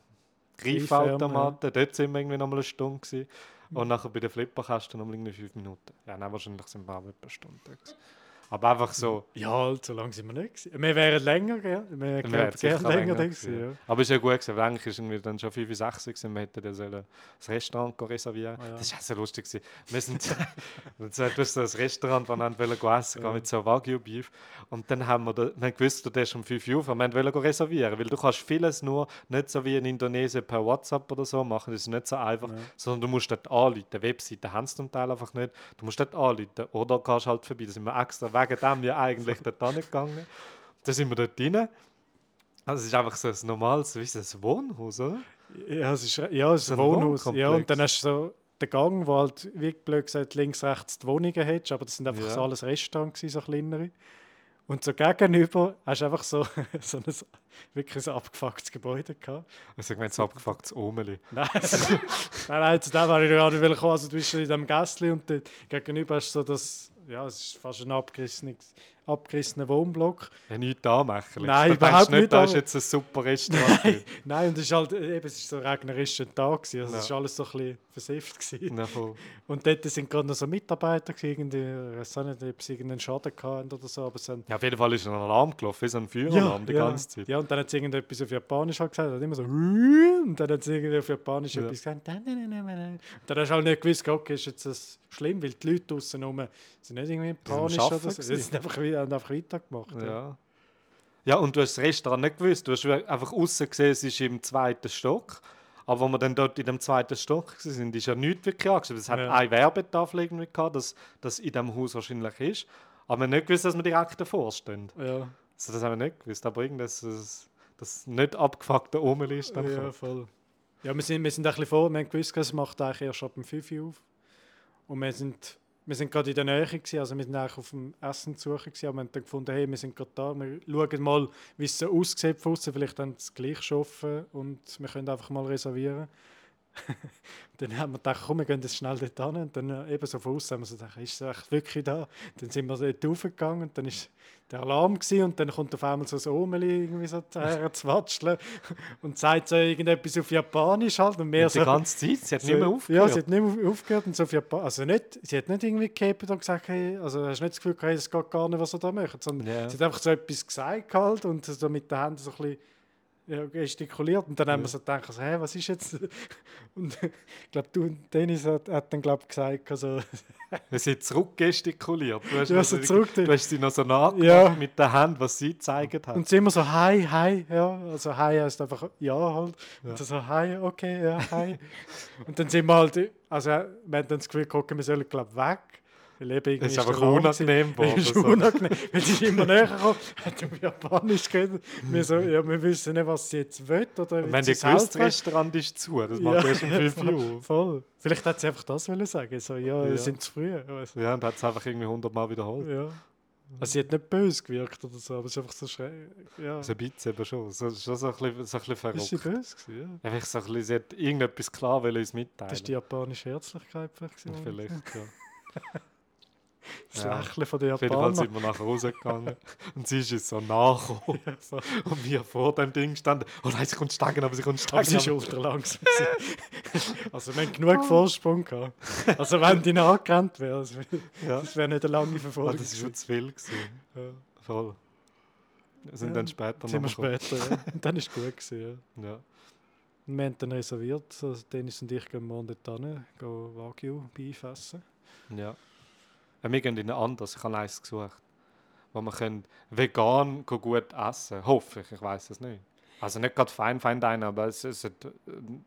Greifautomaten. Dort sind wir irgendwie noch mal eine Stunde. Gewesen. Und nachher bei den Flipperkästen noch mal fünf Minuten. Ja, nein, wahrscheinlich sind wir auch etwa eine Stunde gewesen. Aber einfach so. Ja, halt, so lange sind wir nicht. Gewesen. Wir wären länger, gell? Wir Wir wären sicher gerne länger da gewesen, ja. Aber ist ja gut gewesen, eigentlich ist irgendwie dann schon 5 bis 6 gewesen, wir hätten sollen das Restaurant reservieren. Ah, ja. Das war so lustig. Gewesen. Wir sind, du hast ein Restaurant, wir gehen essen, Ja. mit so Wagyu Beef. Und dann haben wir, da, wir haben gewusst, du ist um 5 Uhr auf, wir wollten reservieren, weil du kannst vieles nur nicht so wie in Indonesien per WhatsApp oder so machen, das ist nicht so einfach, Ja. sondern du musst dort anrufen. Webseiten haben sie zum Teil einfach nicht. Du musst dort anrufen oder gehst halt vorbei. Da sind wir extra wegen dem ja eigentlich dort hingegangen. Dann sind wir dort rein. Also es ist einfach so ein normales, wie ist das, Wohnhaus, oder? Ja, es ist, ja, es ist So ein ein Wohnhaus. Ja, und dann hast du so den Gang, wo halt, wie blöd gesagt, links, rechts die Wohnungen hättest, aber das sind einfach Ja. so alles Restaurants, so kleinere. Und so gegenüber hast du einfach so, so ein wirklich ein abgefucktes Gebäude gehabt. Also ich meine, es abgefucktes Omeli. Nein, nein, nein, zu dem war ich gerade kommen. Also du bist in diesem Gästchen und dort gegenüber hast du so das, ja, es ist fast ein abgerissenes, abgerissener Wohnblock. Ja, nichts anmachen. Nein, du überhaupt nicht, da ist jetzt ein super Restaurant. drin. Nein, und es ist halt, eben, es ist so ein regnerischer Tag gewesen, also Ja. es ist alles so ein bisschen versifft gewesen. Ja, voll. Und dort sind gerade noch so Mitarbeiter gewesen, irgendwie, ich weiß nicht, ob sie irgendeinen Schaden hatten oder so, aber sind ja, auf jeden Fall ist ein Alarm gelaufen, wie so ein Feueralarm die ja, ganze Zeit. Ja, und dann hat sie irgendetwas auf Japanisch halt gesagt, hat immer so und dann hat sie irgendwie auf Japanisch Ja. etwas gesagt. Und dann hast du halt nicht gewusst, okay, ist jetzt das schlimm, weil die Leute draußen rum sind nicht irgendwie Die panisch oder so. Gewesen. sind einfach, wieder- haben einfach weitergemacht. Ja. Ja. ja, und du hast das Restaurant nicht gewusst. Du hast einfach außen gesehen, es ist im zweiten Stock. Aber als wir dann dort in dem zweiten Stock waren, ist ja nichts wirklich angeschrieben. Es hat Ja. eine Werbetafel irgendwie gehabt, dass das in diesem Haus wahrscheinlich ist. Aber wir haben nicht gewusst, dass wir direkt davor stehen. Ja, Also das haben wir nicht gewusst. Aber irgendwas, das, das nicht abgefuckte Omeli ist dann ja, voll. Ja, wir sind, wir sind ein bisschen vor, wir haben gewusst, es macht eigentlich erst ab dem 5 Uhr auf. Und wir sind, wir sind gerade in der Nähe, gewesen, also wir sind eigentlich auf dem Essen zu suchen, gewesen, aber wir haben dann gefunden, hey, wir sind gerade da, wir schauen mal, wie es so aussieht vielleicht dann es gleich schon offen und wir können einfach mal reservieren. dann haben wir gedacht, komm, wir gehen jetzt schnell dort hin und dann äh, eben so von außen haben wir so gedacht, ist es echt wirklich da? Dann sind wir dort raufgegangen und dann ist der Alarm gewesen, und dann kommt auf einmal so ein Omeli irgendwie so herzwatscheln und sagt so irgendetwas auf Japanisch halt und mehr Und die so... ganze Zeit, sie hat so- nicht mehr aufgehört. Ja, sie hat nicht mehr aufgehört und so auf Japan also nicht, sie hat nicht irgendwie gehabt und gesagt, hey, also hast du nicht das Gefühl, hey, es geht gar nicht, was er da macht, sondern Ja. sie hat einfach so etwas gesagt halt und so mit den Händen so ein bisschen ja, gestikuliert und dann haben wir so gedacht, also, hey, was ist jetzt? Und ich glaube, du und Dennis hat, hat dann glaub, gesagt, also, Sie hat zurückgestikuliert. Du hast, Ja, noch so so- zurück- du hast sie noch so nachgemacht Ja. mit der Hand, was sie gezeigt hat. und sie immer so, hi, hi, ja, also hi heißt einfach ja halt. Ja. Und so, hi, okay, ja, hi. und dann sind wir halt, also wir haben dann das Gefühl, gucken, wir sollen, glaube weg. Weil eben irgendwie Es ist einfach unangenehm geworden. Es ist so. unangenehm, weil sie ist immer näher gekommen, hat auf Japanisch geredet. Wir so, ja, wir wissen nicht, was sie jetzt will oder Und wenn sie gewusst, das. Restaurant ist zu, das macht erst um 5 Uhr. Voll. Vielleicht hat sie einfach das wollen sagen. So, ja, Ja. wir sind zu früh. Also, Ja, und hat es einfach irgendwie 100 Mal wiederholt. ja. Also sie hat nicht böse gewirkt oder so, aber es ist einfach so schräg. Ja. So ein bisschen eben schon. So, schon so ein bisschen, so ein bisschen ist sie verrückt. böse gewesen, ja. Einfach so ein bisschen, sie hat irgendetwas klar wollen uns mitteilen. Das ist die japanische Herzlichkeit vielleicht. gewesen. Vielleicht, ja. Das Ja. Lächeln von den Auf jeden Fall sind wir nachher rausgegangen und sie ist uns so nachgekommen. Ja, voll. Und wir vor dem Ding standen. Oh nein, sie kommt steigen, aber sie kommt Aber sie ist steigen. ultra langsam. also wir haben genug Vorsprung gehabt. Also wenn die nachgerannt wäre, das wäre Ja. das wäre nicht eine lange Verfolgung. das war schon zu viel. Gewesen. Ja. Voll. Wir sind Ja, dann später Sind wir noch gekommen. später, ja. Und dann ist es gut gewesen, Ja. Wir haben dann reserviert, so Dennis und ich gehen morgen dort hin, gehen Wagyu beifassen. Ja. Wir gehen in ein anderes, ich habe eins gesucht, wo man können vegan gut essen Hoffe ich, ich weiß es nicht. Also nicht gerade fein, fein Dining, aber es ist ein,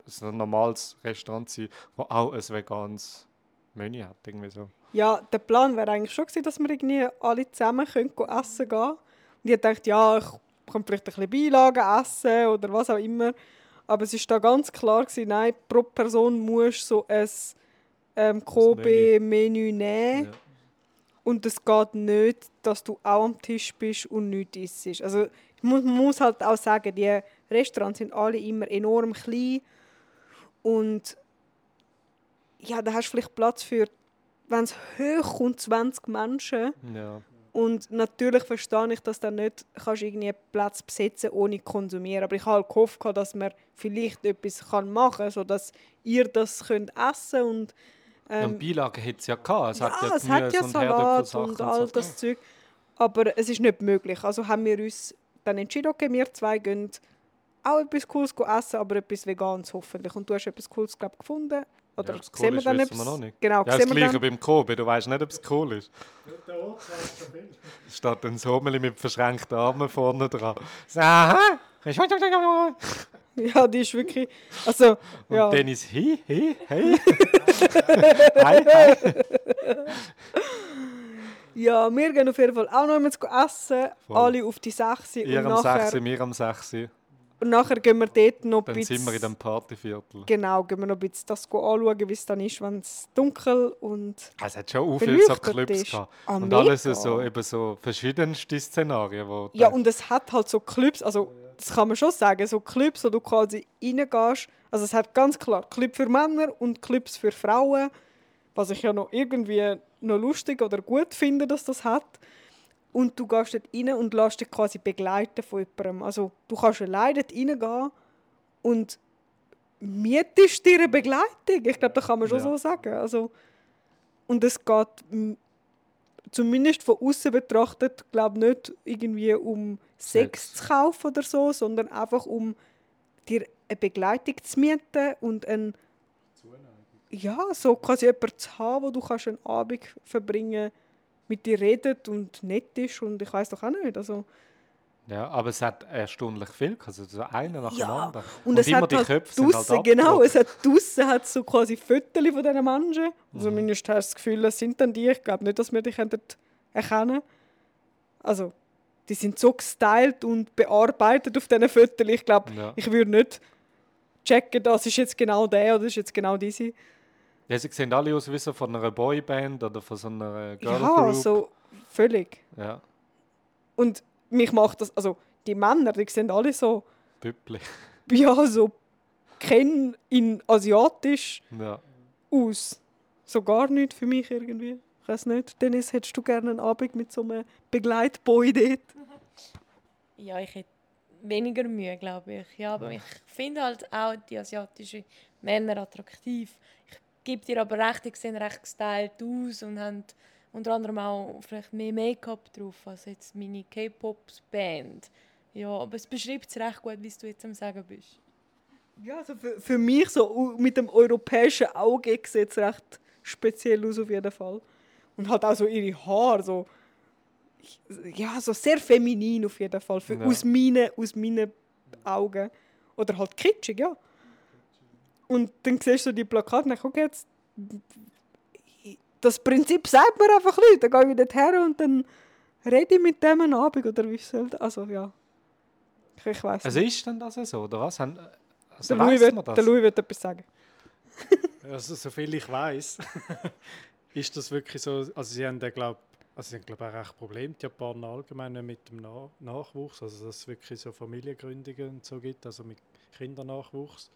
es ist ein normales Restaurant, sein, wo auch ein veganes Menü hat. Irgendwie so. Ja, der Plan wäre eigentlich schon gewesen, dass wir irgendwie alle zusammen können essen gehen. Und ich dachte, ja, ich kann vielleicht ein bisschen Beilagen essen oder was auch immer. Aber es war da ganz klar, gewesen, nein, pro Person musst so ein ähm, Kobe-Menü nehmen. Ja. Und es geht nicht, dass du auch am Tisch bist und nichts isst. Also ich muss, man muss halt auch sagen, die Restaurants sind alle immer enorm klein. Und ja, da hast du vielleicht Platz für, wenn es hoch kommt, 20 Menschen. Ja. Und natürlich verstehe ich, dass du nicht kannst irgendwie Platz besetzen ohne zu konsumieren. Aber ich habe halt gehofft, dass man vielleicht etwas kann machen kann, sodass ihr das könnt essen und ja, ähm, und Beilagen hat es ja gehabt. Es hat ja, ja es hat ja und Salat Herdöpfelsachen und all so das Zeug. Aber es ist nicht möglich. Also haben wir uns dann entschieden, okay, wir zwei gehen auch etwas Cooles essen, aber etwas Veganes hoffentlich. Und du hast etwas Cooles, glaub, gefunden. Oder Ja, sehen cool wir ist, dann etwas? wir noch nicht. Genau, Ja, das gleiche dann. beim Kobe, du weißt nicht, ob es cool ist. Statt ein Sommeli mit verschränkten Armen vorne dran. Aha. Und Ja, die ist wirklich. Also, ja. Dennis, hi, hi, hey. Hi, hi. ja, wir gehen auf jeden Fall auch noch einmal zu essen. Voll. Alle auf die 6. Ihr Und am 6, nachher, wir am 6. und nachher gehen wir dort noch ein Dann bisschen. sind wir in dem Partyviertel. Genau, gehen wir noch ein bisschen das anschauen, wie es dann ist, wenn es dunkel und Es hat schon auch viele so Clubs ist. gehabt. Ah, Und alles mega. so, eben so verschiedenste Szenarien. Wo Ja, und es hat halt so Clubs, also das kann man schon sagen, so Clubs, wo du quasi reingehst. Also es hat ganz klar Club für Männer und Clubs für Frauen, was ich ja noch irgendwie noch lustig oder gut finde, dass das hat. Und du gehst dort rein und lässt dich quasi begleiten von jemandem. Also du kannst alleine dort reingehen und mietest dir eine Begleitung. Ich glaube, das kann man schon Ja. so sagen. Also, und es geht zumindest von außen betrachtet, glaube nicht irgendwie um Sex Sex. zu kaufen oder so, sondern einfach um dir eine Begleitung zu mieten und ein ja, so quasi jemanden zu haben, wo du kannst einen Abend verbringen mit dir redet und nett ist und ich weiß doch auch nicht. Also, ja, aber es hat erstaunlich viel, also so einer nach dem Ja, anderen. und, es immer hat die halt Köpfe sind halt draussen, genau, es hat draussen hat so quasi Fotos von diesen Menschen. Mhm. Zumindest hast du das Gefühl, es sind dann die. Ich glaube nicht, dass wir die könnten erkennen Also, die sind so gestylt und bearbeitet auf diesen Fotos. Ich glaube, Ja. ich würde nicht checken, das ist jetzt genau der oder das ist jetzt genau diese. Ja, sie sehen alle aus wie so von einer Boyband oder von so einer Girl Ja, so völlig. Ja, Und mich macht das, also die Männer, die sehen alle so, Püppli. ja, so kennen in asiatisch Ja. aus. So gar nicht für mich irgendwie. Ich weiß nicht. Dennis, hättest du gerne einen Abend mit so einem Begleitboy dort? Ja, ich hätte weniger Mühe, glaube ich. Ja, aber ich finde halt auch die asiatischen Männer attraktiv. Ich gebe dir aber recht, die sehen recht gestylt aus und haben unter anderem auch vielleicht mehr Make-up drauf als jetzt meine K-Pop-Band. Ja, aber es beschreibt es recht gut, wie du jetzt am Sagen bist. Ja, also für, für mich so mit dem europäischen Auge sieht es recht speziell aus auf jeden Fall. Und halt auch so ihre Haare, so, ja, so sehr feminin auf jeden Fall, für, Ja. aus, meinen, aus meinen Augen. Oder halt kitschig, ja. Und dann siehst du die Plakate und denkst, okay, jetzt, das Prinzip sagt mir einfach Leute. Dann gehe ich dort her und dann rede ich mit dem einen Abend oder wie soll das? Also ja, ich, ich weiß Also ist denn das so, oder was? Also der, Louis wird, das? der Louis wird etwas sagen. Also, soviel ich weiß, ist das wirklich so. Also, sie haben, glaube also sie haben, glaub, auch recht Probleme, die Japaner allgemein mit dem Na Nachwuchs. Also, dass es wirklich so Familiengründungen und so gibt, also mit Kindernachwuchs.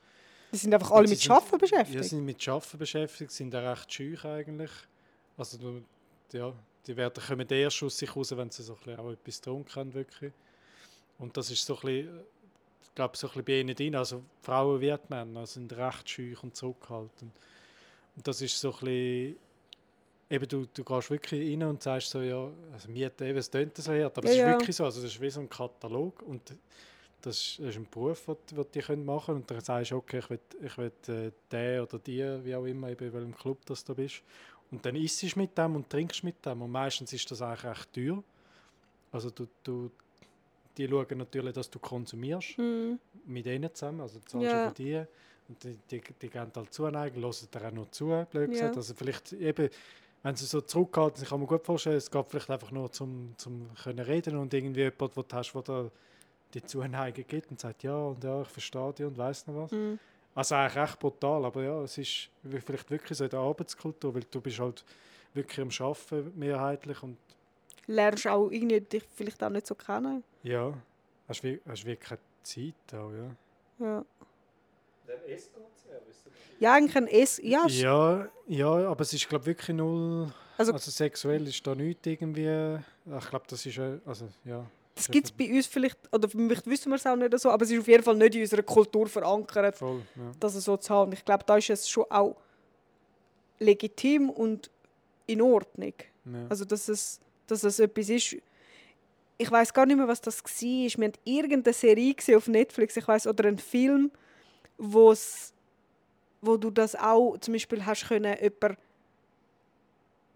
Die sind einfach alle mit Schaffen Ja, beschäftigt. sie sind mit Schaffen beschäftigt, sind auch recht scheu eigentlich. Also, ja, die werden, kommen erst aus sich raus, wenn sie so ein bisschen auch etwas getrunken haben, wirklich. Und das ist so ein bisschen, ich glaube, so ein bisschen bei ihnen drin. Also, Frauen wie Männer sind recht scheu und zurückhaltend. Und das ist so ein bisschen, eben, du, du gehst wirklich rein und sagst so, ja, also Miete, eben, es tönt so hart, aber Ja, es ist wirklich so, also das ist wie so ein Katalog und das ist, das ist ein Beruf, den, die können machen. Und dann sagst du, okay, ich will, ich will äh, den oder die, wie auch immer, eben in welchem Club das du bist. Und dann isst du mit dem und trinkst mit dem. Und meistens ist das eigentlich recht teuer. Also du, du, die schauen natürlich, dass du konsumierst Mhm. mit denen zusammen, also du zahlst Ja. über die. Und die, die, die geben halt Zuneigung, hören dir auch noch zu, blöd Ja. gesagt. Also vielleicht eben, wenn sie so zurückhalten, ich kann mir gut vorstellen, es geht vielleicht einfach nur zum, zum können reden und irgendwie jemand, wo du hast, der da die Zuneigung gibt und sagt, ja und ja, ich verstehe dich und weiss noch was. Mhm. Also eigentlich recht brutal, aber ja, es ist vielleicht wirklich so in der Arbeitskultur, weil du bist halt wirklich am Arbeiten mehrheitlich und Lernst auch irgendwie dich vielleicht auch nicht so kennen. ja, hast wie, hast wie keine Zeit auch, ja. Ja. Dann Escort-Service. Ja, eigentlich ein S. Ja, Ja, ja, aber es ist glaube wirklich null, Also- also, sexuell ist da nichts irgendwie, ich glaube das ist, also ja. Das gibt es bei uns vielleicht, oder vielleicht wissen wir es auch nicht so, aber es ist auf jeden Fall nicht in unserer Kultur verankert, Voll, ja. das so zu haben. Ich glaube, da ist es schon auch legitim und in Ordnung. ja. Also, dass es, dass es etwas ist. Ich weiß gar nicht mehr, was das war. Wir hatten irgendeine Serie gesehen auf Netflix, ich weiß oder einen Film, wo's, wo du das auch zum Beispiel hast können, jemanden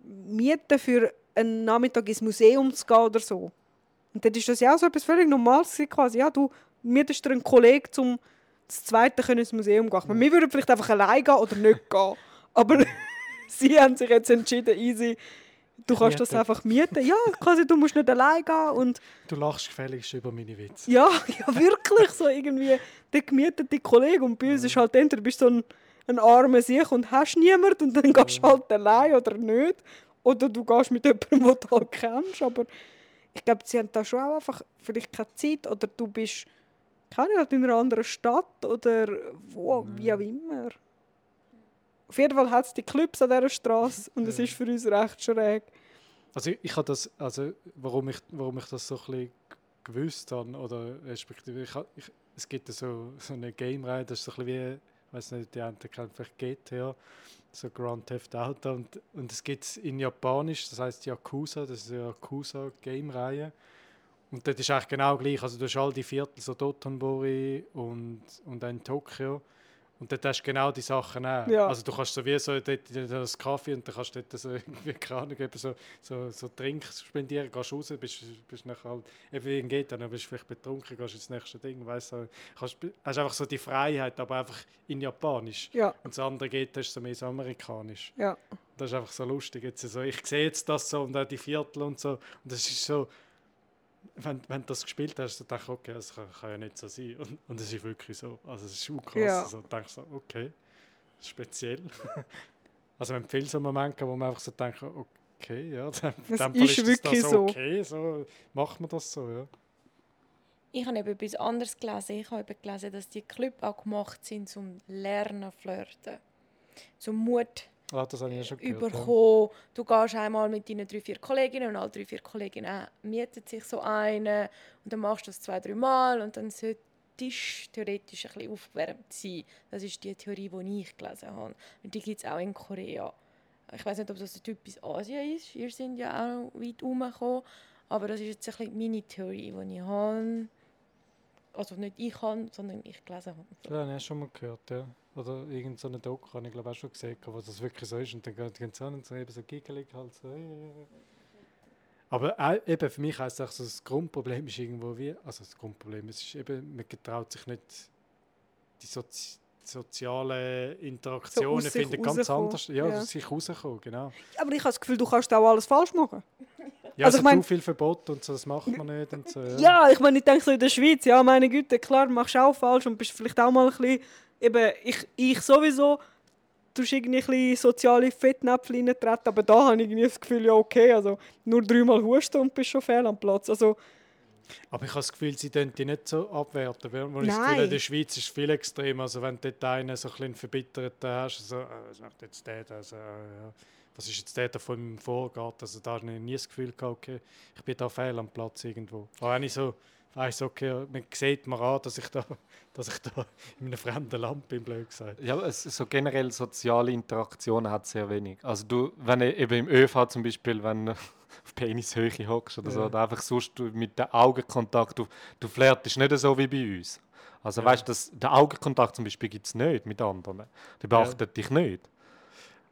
mieten für einen Nachmittag ins Museum zu gehen oder so. Und dann ist das ja auch so etwas völlig Normales quasi. Ja, du mietest dir einen Kollegen, zum das zweite können ins Museum gehen. Wir würden vielleicht einfach allein gehen oder nicht gehen. Aber sie haben sich jetzt entschieden, easy, du kannst das Mieten. einfach mieten. Ja, quasi, du musst nicht allein gehen. Und Du lachst gefälligst über meine Witze. ja, ja wirklich so irgendwie der gemietete Kollege. Und bei uns ist halt entweder bist du so ein, ein armer Sieg und hast niemanden und dann gehst du halt allein oder nicht. Oder du gehst mit jemandem, den du halt kennst. Aber ich glaube, sie haben da schon auch einfach vielleicht keine Zeit oder du bist keine Ahnung, in einer anderen Stadt oder wo, wie auch immer. Auf jeden Fall hat es die Clubs an dieser Straße und es Ja. ist für uns recht schräg. Also ich, ich habe das, also warum ich, warum ich das so ein bisschen gewusst habe, oder respektive, ich, ich, es gibt so, so eine Game-Reihe, das ist so ein bisschen wie, ich weiß nicht, die einen kennen vielleicht GTA, so Grand Theft Auto, und, und es gibt es in Japanisch, das heißt Yakuza, das ist eine Yakuza-Game-Reihe. Und das ist eigentlich genau gleich, also du hast all die Viertel, so Dotonbori und, und dann Tokio. Und dort hast du genau die Sachen auch. Ja. Also du kannst so wie so dort das Kaffee und dann kannst du dort so irgendwie, keine Ahnung, so, so, so Drinks spendieren, gehst raus, bist, bist nachher halt, eben wie ein geht, dann bist du vielleicht betrunken, gehst ins nächste Ding, weißt du, kannst, hast einfach so die Freiheit, aber einfach in Japanisch. Ja, Und das andere geht, das ist so mehr so amerikanisch. ja. Das ist einfach so lustig. Jetzt so, ich sehe jetzt das so und auch die Viertel und so. Und das ist so, wenn, wenn du das gespielt hast, dann denkst du, okay, das kann, kann ja nicht so sein. Und, und es ist wirklich so. Also es ist schon krass. Ja. Also, du denkst so, okay, speziell. also wenn viele so Momente wo man einfach so denkt, okay, ja, dann, Das dann ist das wirklich das so. okay, so macht man das so, ja. Ich habe eben etwas anderes gelesen. Ich habe eben gelesen, dass die Clubs auch gemacht sind zum Lernen flirten. Zum Mut Ah, das habe ich ja schon gehört. Überkommen. Du gehst einmal mit deinen drei, vier Kolleginnen und alle drei, vier Kolleginnen mieten sich so eine und dann machst du das zwei, drei Mal und dann sollte Tisch theoretisch ein bisschen aufgewärmt sein. Das ist die Theorie, die ich gelesen habe. Und die gibt es auch in Korea. Ich weiß nicht, ob das typisch Asien ist. Ihr sind ja auch weit herumgekommen. Aber das ist jetzt ein bisschen meine Theorie, die ich habe. Also nicht ich habe, sondern ich gelesen habe. Ja, habe ich schon mal gehört, ja. Oder irgendeine so Doku habe ich glaube auch schon gesehen, wo das wirklich so ist. Und dann gehen sie an und so eben so giggelig halt so. Aber auch, eben für mich heisst es auch so, das Grundproblem ist irgendwo wie, also das Grundproblem, es ist eben, man getraut sich nicht die Sozi sozialen Interaktionen sich finden ganz rauskommen, anders. Ja, ja. sich rauskommen, genau. Aber ich habe das Gefühl, du kannst auch alles falsch machen. Ja, Also also ich mein- zu viel Verbot und so, das macht man nicht und so. Ja. Ja, ich meine, ich denke so in der Schweiz, ja, meine Güte, klar, machst du auch falsch und bist vielleicht auch mal ein bisschen, eben, ich, ich sowieso, du irgendwie ein bisschen soziale Fettnäpfel reintreten, aber da habe ich irgendwie das Gefühl, ja, okay, also nur dreimal husten und bist schon fehl am Platz. Also, Aber ich habe das Gefühl, sie tun die nicht so abwerten. Weil weil ich das Nein. Gefühl, in der Schweiz ist es viel extremer. Also wenn du dort einen so ein bisschen verbitterten hast, so, äh, was macht jetzt der? Also, ja. Was ist jetzt der von meinem Vorgarten? Also da habe ich nie das Gefühl gehabt, okay, ich bin da fehl am Platz irgendwo. Auch wenn ich so weiss, okay, man sieht mir an, dass ich da, dass ich da in einem fremden Land bin, blöd gesagt. Ja, es, so generell soziale Interaktionen hat sehr wenig. Also du, wenn du eben im ÖV zum Beispiel, wenn auf Penishöhe hockst oder so, Ja. oder einfach sonst du mit dem Augenkontakt, du, du flirtest nicht so wie bei uns. Also Ja. weißt du, das- den Augenkontakt zum Beispiel gibt es nicht mit anderen. Die beachten dich nicht.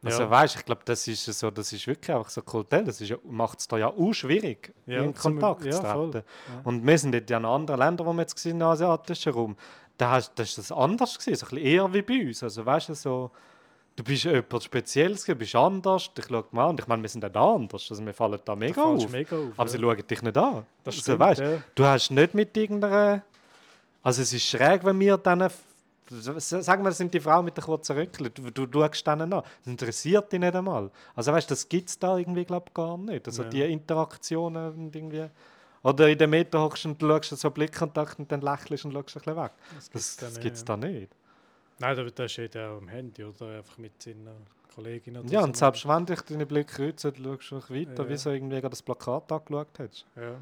Also Ja. weißt, ich glaube, das ist so, das ist wirklich einfach so kulturell. Das ist macht es da ja auch schwierig, Ja, in zum- Kontakt ja, zu treten. Und wir sind in anderen Ländern, wo wir jetzt gesehen im asiatischen Raum, da ist das anders gewesen, so ein bisschen eher wie bei uns. Also weißt du, so, du bist etwas Spezielles, gewesen, bist anders, dich schaut mal an. Und ich meine, wir sind auch anders, also wir fallen da mega auf. du mega auf. Aber sie schauen dich nicht an. Das also, stimmt, weißt, ja. Du hast nicht mit irgendeiner... Also es ist schräg, wenn wir dann... Sagen wir, das sind die Frauen mit den kurzen Röckchen. Du, du, du schaust denen an. Das interessiert dich nicht einmal. Also weißt, das gibt es da irgendwie, glaube gar nicht. Also Ja. die Interaktionen irgendwie... Oder in der Meter hockst und du schaust so Blickkontakt und dann lächelst und schaust ein bisschen weg. Das, das gibt es nicht, da nicht. Nein, da- das jeder auch am Handy oder einfach mit seiner Kollegin oder Ja, so. und selbst wenn dich deine Blicke kreuzen, schaust du noch weiter, Ja. wie so irgendwie gerade das Plakat angeschaut hast. Ja.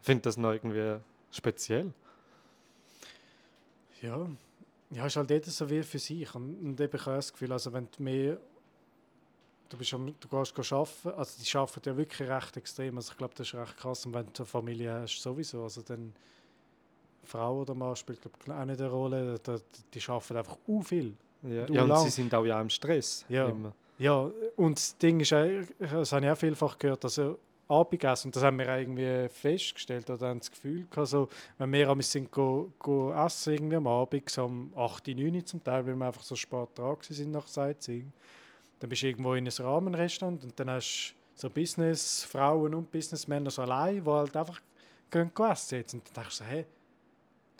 Ich finde das noch irgendwie speziell. Ja. Ja, ist halt jeder so wie für sich. Und, und eben, ich habe das Gefühl, also wenn du mehr. Du, bist am, du gehst arbeiten, also die arbeiten ja wirklich recht extrem. Also ich glaube, das ist recht krass. Und wenn du eine Familie hast, sowieso. Also dann Frau oder Mann spielt glaub, auch nicht eine Rolle. Da, die arbeiten einfach u viel. Ja, Du ja und sie sind auch ja im Stress. Ja. Immer. Ja, und das Ding ist, das habe ich auch vielfach gehört, also Abendessen, und das haben wir auch irgendwie festgestellt oder haben das Gefühl gehabt, so, wenn wir einmal sind go, go essen irgendwie am Abend, so um 8, 9 Uhr zum Teil, weil wir einfach so spät dran sind nach Sightseeing, dann bist du irgendwo in einem Rahmenrestaurant und dann hast du so Businessfrauen und Businessmänner so allein, die halt einfach gehen essen jetzt. Und dann denkst du so, hey,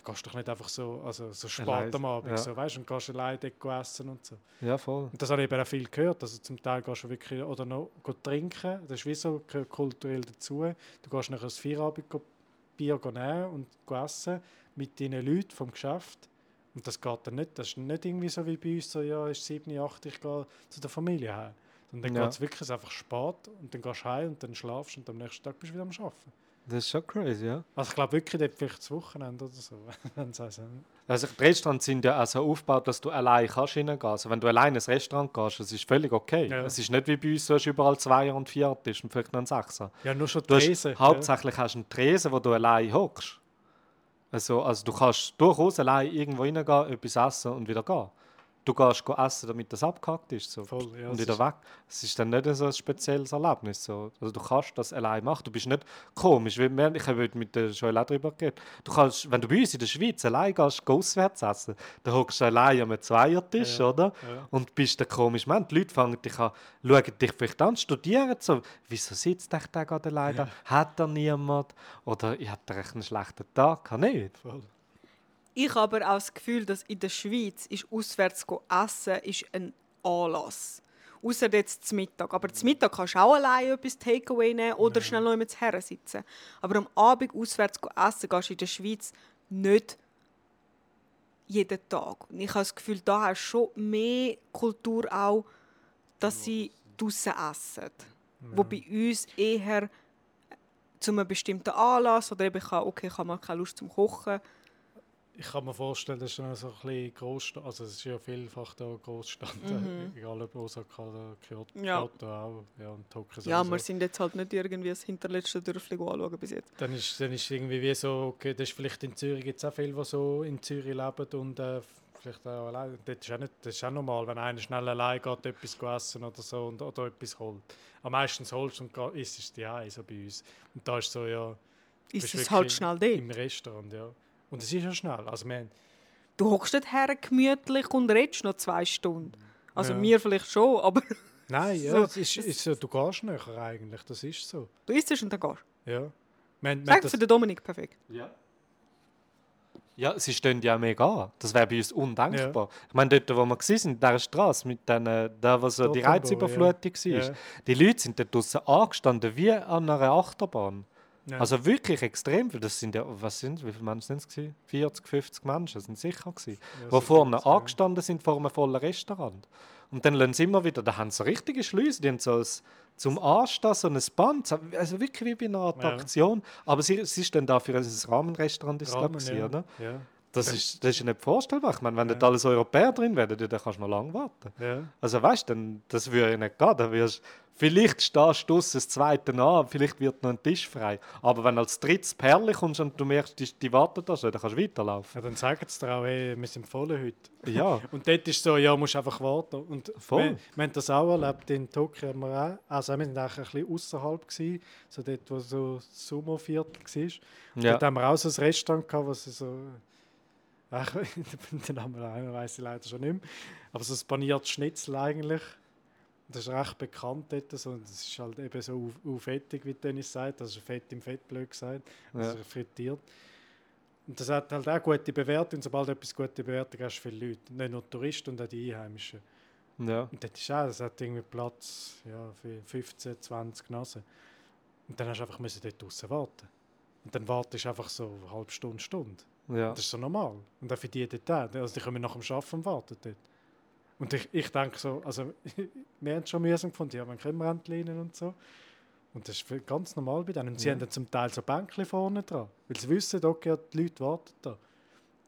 gehst doch nicht einfach so, also so spät Allein, am Abend, ja. so, weißt, und gehst allein dort essen und so. Ja, voll. Und das habe ich eben auch viel gehört. Also zum Teil gehst du wirklich oder noch trinken. Das ist wie so kulturell dazu. Du gehst nachher das Feierabend Bier nehmen und essen mit deinen Leuten vom Geschäft. Und das geht dann nicht. Das ist nicht irgendwie so wie bei uns, so, ja, ist 7, 8, ich gehe zu der Familie heim. Und dann Ja. geht es wirklich einfach spät und dann gehst du heim und dann schlafst und am nächsten Tag bist du wieder am Arbeiten. Das ist schon crazy, ja. Also ich glaube wirklich, dort vielleicht das Wochenende oder so. Also die Restaurants sind ja auch so aufgebaut, dass du allein kannst reingehen. Also wenn du allein ins Restaurant gehst, das ist völlig okay. Ja. Es ist nicht wie bei uns, du hast überall Zweier und Vierer Tisch und vielleicht noch einen Sechser. Ja, nur schon Tresen, ja. hauptsächlich hast du einen Tresen, wo du allein hockst. Also, also du kannst durchaus allein irgendwo reingehen, etwas essen und wieder gehen. Du gehst essen, damit das abgehackt ist. So. Voll, ja, und wieder weg. Es ist dann nicht so ein spezielles Erlebnis. So. Also du kannst das allein machen. Du bist nicht komisch. Wie wir, ich habe mit der Joel auch darüber geredet. Du kannst, wenn du bei uns in der Schweiz allein gehst, geh auswärts essen, dann hockst du allein am Zweiertisch, Ja, oder? ja. Und bist der komische Mensch. Die Leute fangen dich an, schauen dich vielleicht an, studieren so. Wieso sitzt der gerade allein da? Hat er niemand? Oder hat er echt einen schlechten Tag? Kann nicht. Voll. Ich habe aber auch das Gefühl, dass in der Schweiz ist auswärts go essen ist ein Anlass. Außer jetzt zum Mittag. Aber zum Mittag kannst du auch allein etwas Takeaway nehmen oder schnell noch jemand her sitzen. Aber am Abend auswärts go essen gehst du in der Schweiz nicht jeden Tag. Und ich habe das Gefühl, da hast du schon mehr Kultur auch, dass sie draußen essen. Wo bei uns eher zu einem bestimmten Anlass oder eben ich habe, okay, ich habe mal keine Lust zum Kochen. Ich kann mir vorstellen, das ist dann so ein bisschen Großstadt, also es ist ja vielfach da Großstadt, egal ob Osaka oder Kyoto, Mhm. Ja. Kyoto auch, ja, und Tokio Ja, wir sind jetzt halt nicht irgendwie das hinterletzte Dörfli anschauen bis jetzt. Dann ist, dann ist irgendwie wie so, okay, das ist vielleicht in Zürich gibt es auch viele, die so in Zürich leben und äh, vielleicht auch allein. Das ist auch, nicht, das ist auch normal, wenn einer schnell allein geht, etwas essen oder so und, oder etwas holt. Am meisten holst und isst es die so bei uns. Und da ist so, ja, Ist es halt schnell im dort. Restaurant, ja. Und es ist ja schnell, also wir haben, Du hockst nicht her gemütlich und redest noch zwei Stunden. Also Ja. mir vielleicht schon, aber Nein, ja, So, es ist, ist so, du gehst näher eigentlich, das ist so. du isst es und dann gehst Ja. Sag das, für den Dominik perfekt. Ja. Ja, sie stehen ja mega an. Das wäre bei uns undenkbar. Ich meine, dort, wo wir waren, in dieser Straße, mit den, äh, da, wo so die Reizüberflutung war, Ja. die Leute sind dort draussen angestanden wie an einer Achterbahn. Ja. Also wirklich extrem viel. Das sind ja, was sind wie viele Menschen sind es gewesen? 40, 50 Menschen, das sind sicher gewesen, Ja, die vorne ja. angestanden sind vor einem vollen Restaurant. Und dann lassen sie immer wieder, da haben sie so richtige Schlüsse, die haben so ein, zum Anstehen so ein Band, so- also wirklich wie bei einer Attraktion. Aber sie, sie ist dann da für ein Rahmenrestaurant, ist Rahmen, ich, ja. oder? Ja. Das ist, das ist ja nicht vorstellbar. Ich meine, wenn Ja. dort alles Europäer drin wären, dann kannst du noch lange warten. Ja. Also weißt du, das würde ja nicht gehen. Dann wirst, vielleicht stehst du das zweite an, vielleicht wird noch ein Tisch frei. Aber wenn als drittes Perle kommst und du merkst, die, die warten da schon, dann kannst du weiterlaufen. ja, dann sagen sie dir auch, hey, wir sind voll heute. Ja, Und dort ist so, ja, musst einfach warten. Und Voll. Wir, wir haben das auch erlebt in Tokio. Haben wir auch, also wir waren ein bisschen außerhalb, gewesen, so dort, wo so Sumo-Viertel war. ja. Dort haben wir auch so ein Restaurant gehabt, sie so. Den Namen weiß ich leider schon nicht mehr. Aber so ein paniertes Schnitzel eigentlich. Das ist recht bekannt dort. So. und Das ist halt eben so auf, auf fettig, wie Dennis sagt. Also Fett im Fett, blöd gesagt. Ja. Also frittiert. Und das hat halt auch gute Bewertung. Und sobald du etwas gute Bewertung hast, viele Leute. Nicht nur Touristen und auch die Einheimischen. ja. Und das ist auch, das hat irgendwie Platz ja, für 15, 20 Nasen. Und dann hast du einfach müssen dort draußen warten. Und dann wartest du einfach so eine halbe Stunde, Stunde. Ja. Das ist so normal. Und auch für die dort auch. Also die kommen nach dem Arbeiten und warten dort. Und ich, ich denke so, also wir haben es schon mühsam gefunden, ja, man können wir und so. Und das ist ganz normal bei denen. Und sie Ja. haben dann zum Teil so Bänkchen vorne dran. Weil sie wissen, okay, die Leute warten da.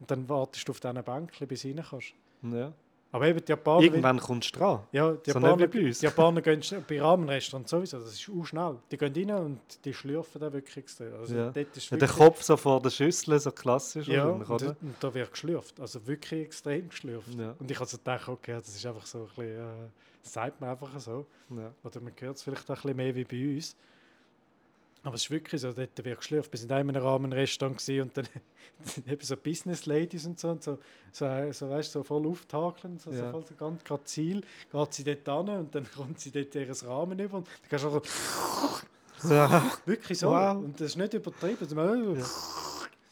Und dann wartest du auf diesen Bänkchen, bis du rein kannst. ja. Aber eben die Japaner... Irgendwann kommst du dran. Ja, die So Japaner, wie bei uns. die Japaner gehen bei Rahmenrestaurants sowieso, das ist auch schnell. Die gehen rein und die schlürfen da wirklich extrem. Also Ja. ist Ja, der wirklich- Kopf so vor der Schüssel, so klassisch ja, und, oder? und da wird geschlürft, also wirklich extrem geschlürft. Ja. Und ich habe so gedacht, okay, das ist einfach so ein bisschen, äh, das sagt man einfach so. Oder man hört es vielleicht auch ein bisschen mehr wie bei uns. Aber es ist wirklich so, dort wird geschlürft. Wir sind auch in einem Rahmenrestaurant und dann eben so Business Ladies und so, und so, so, so, weißt, so voll auftakeln, so, Ja. so voll so ganz gerade Ziel, geht sie dort an und dann kommt sie dort ihren Rahmen über und dann kannst du einfach wirklich so. Wow. Und das ist nicht übertrieben. Also, man-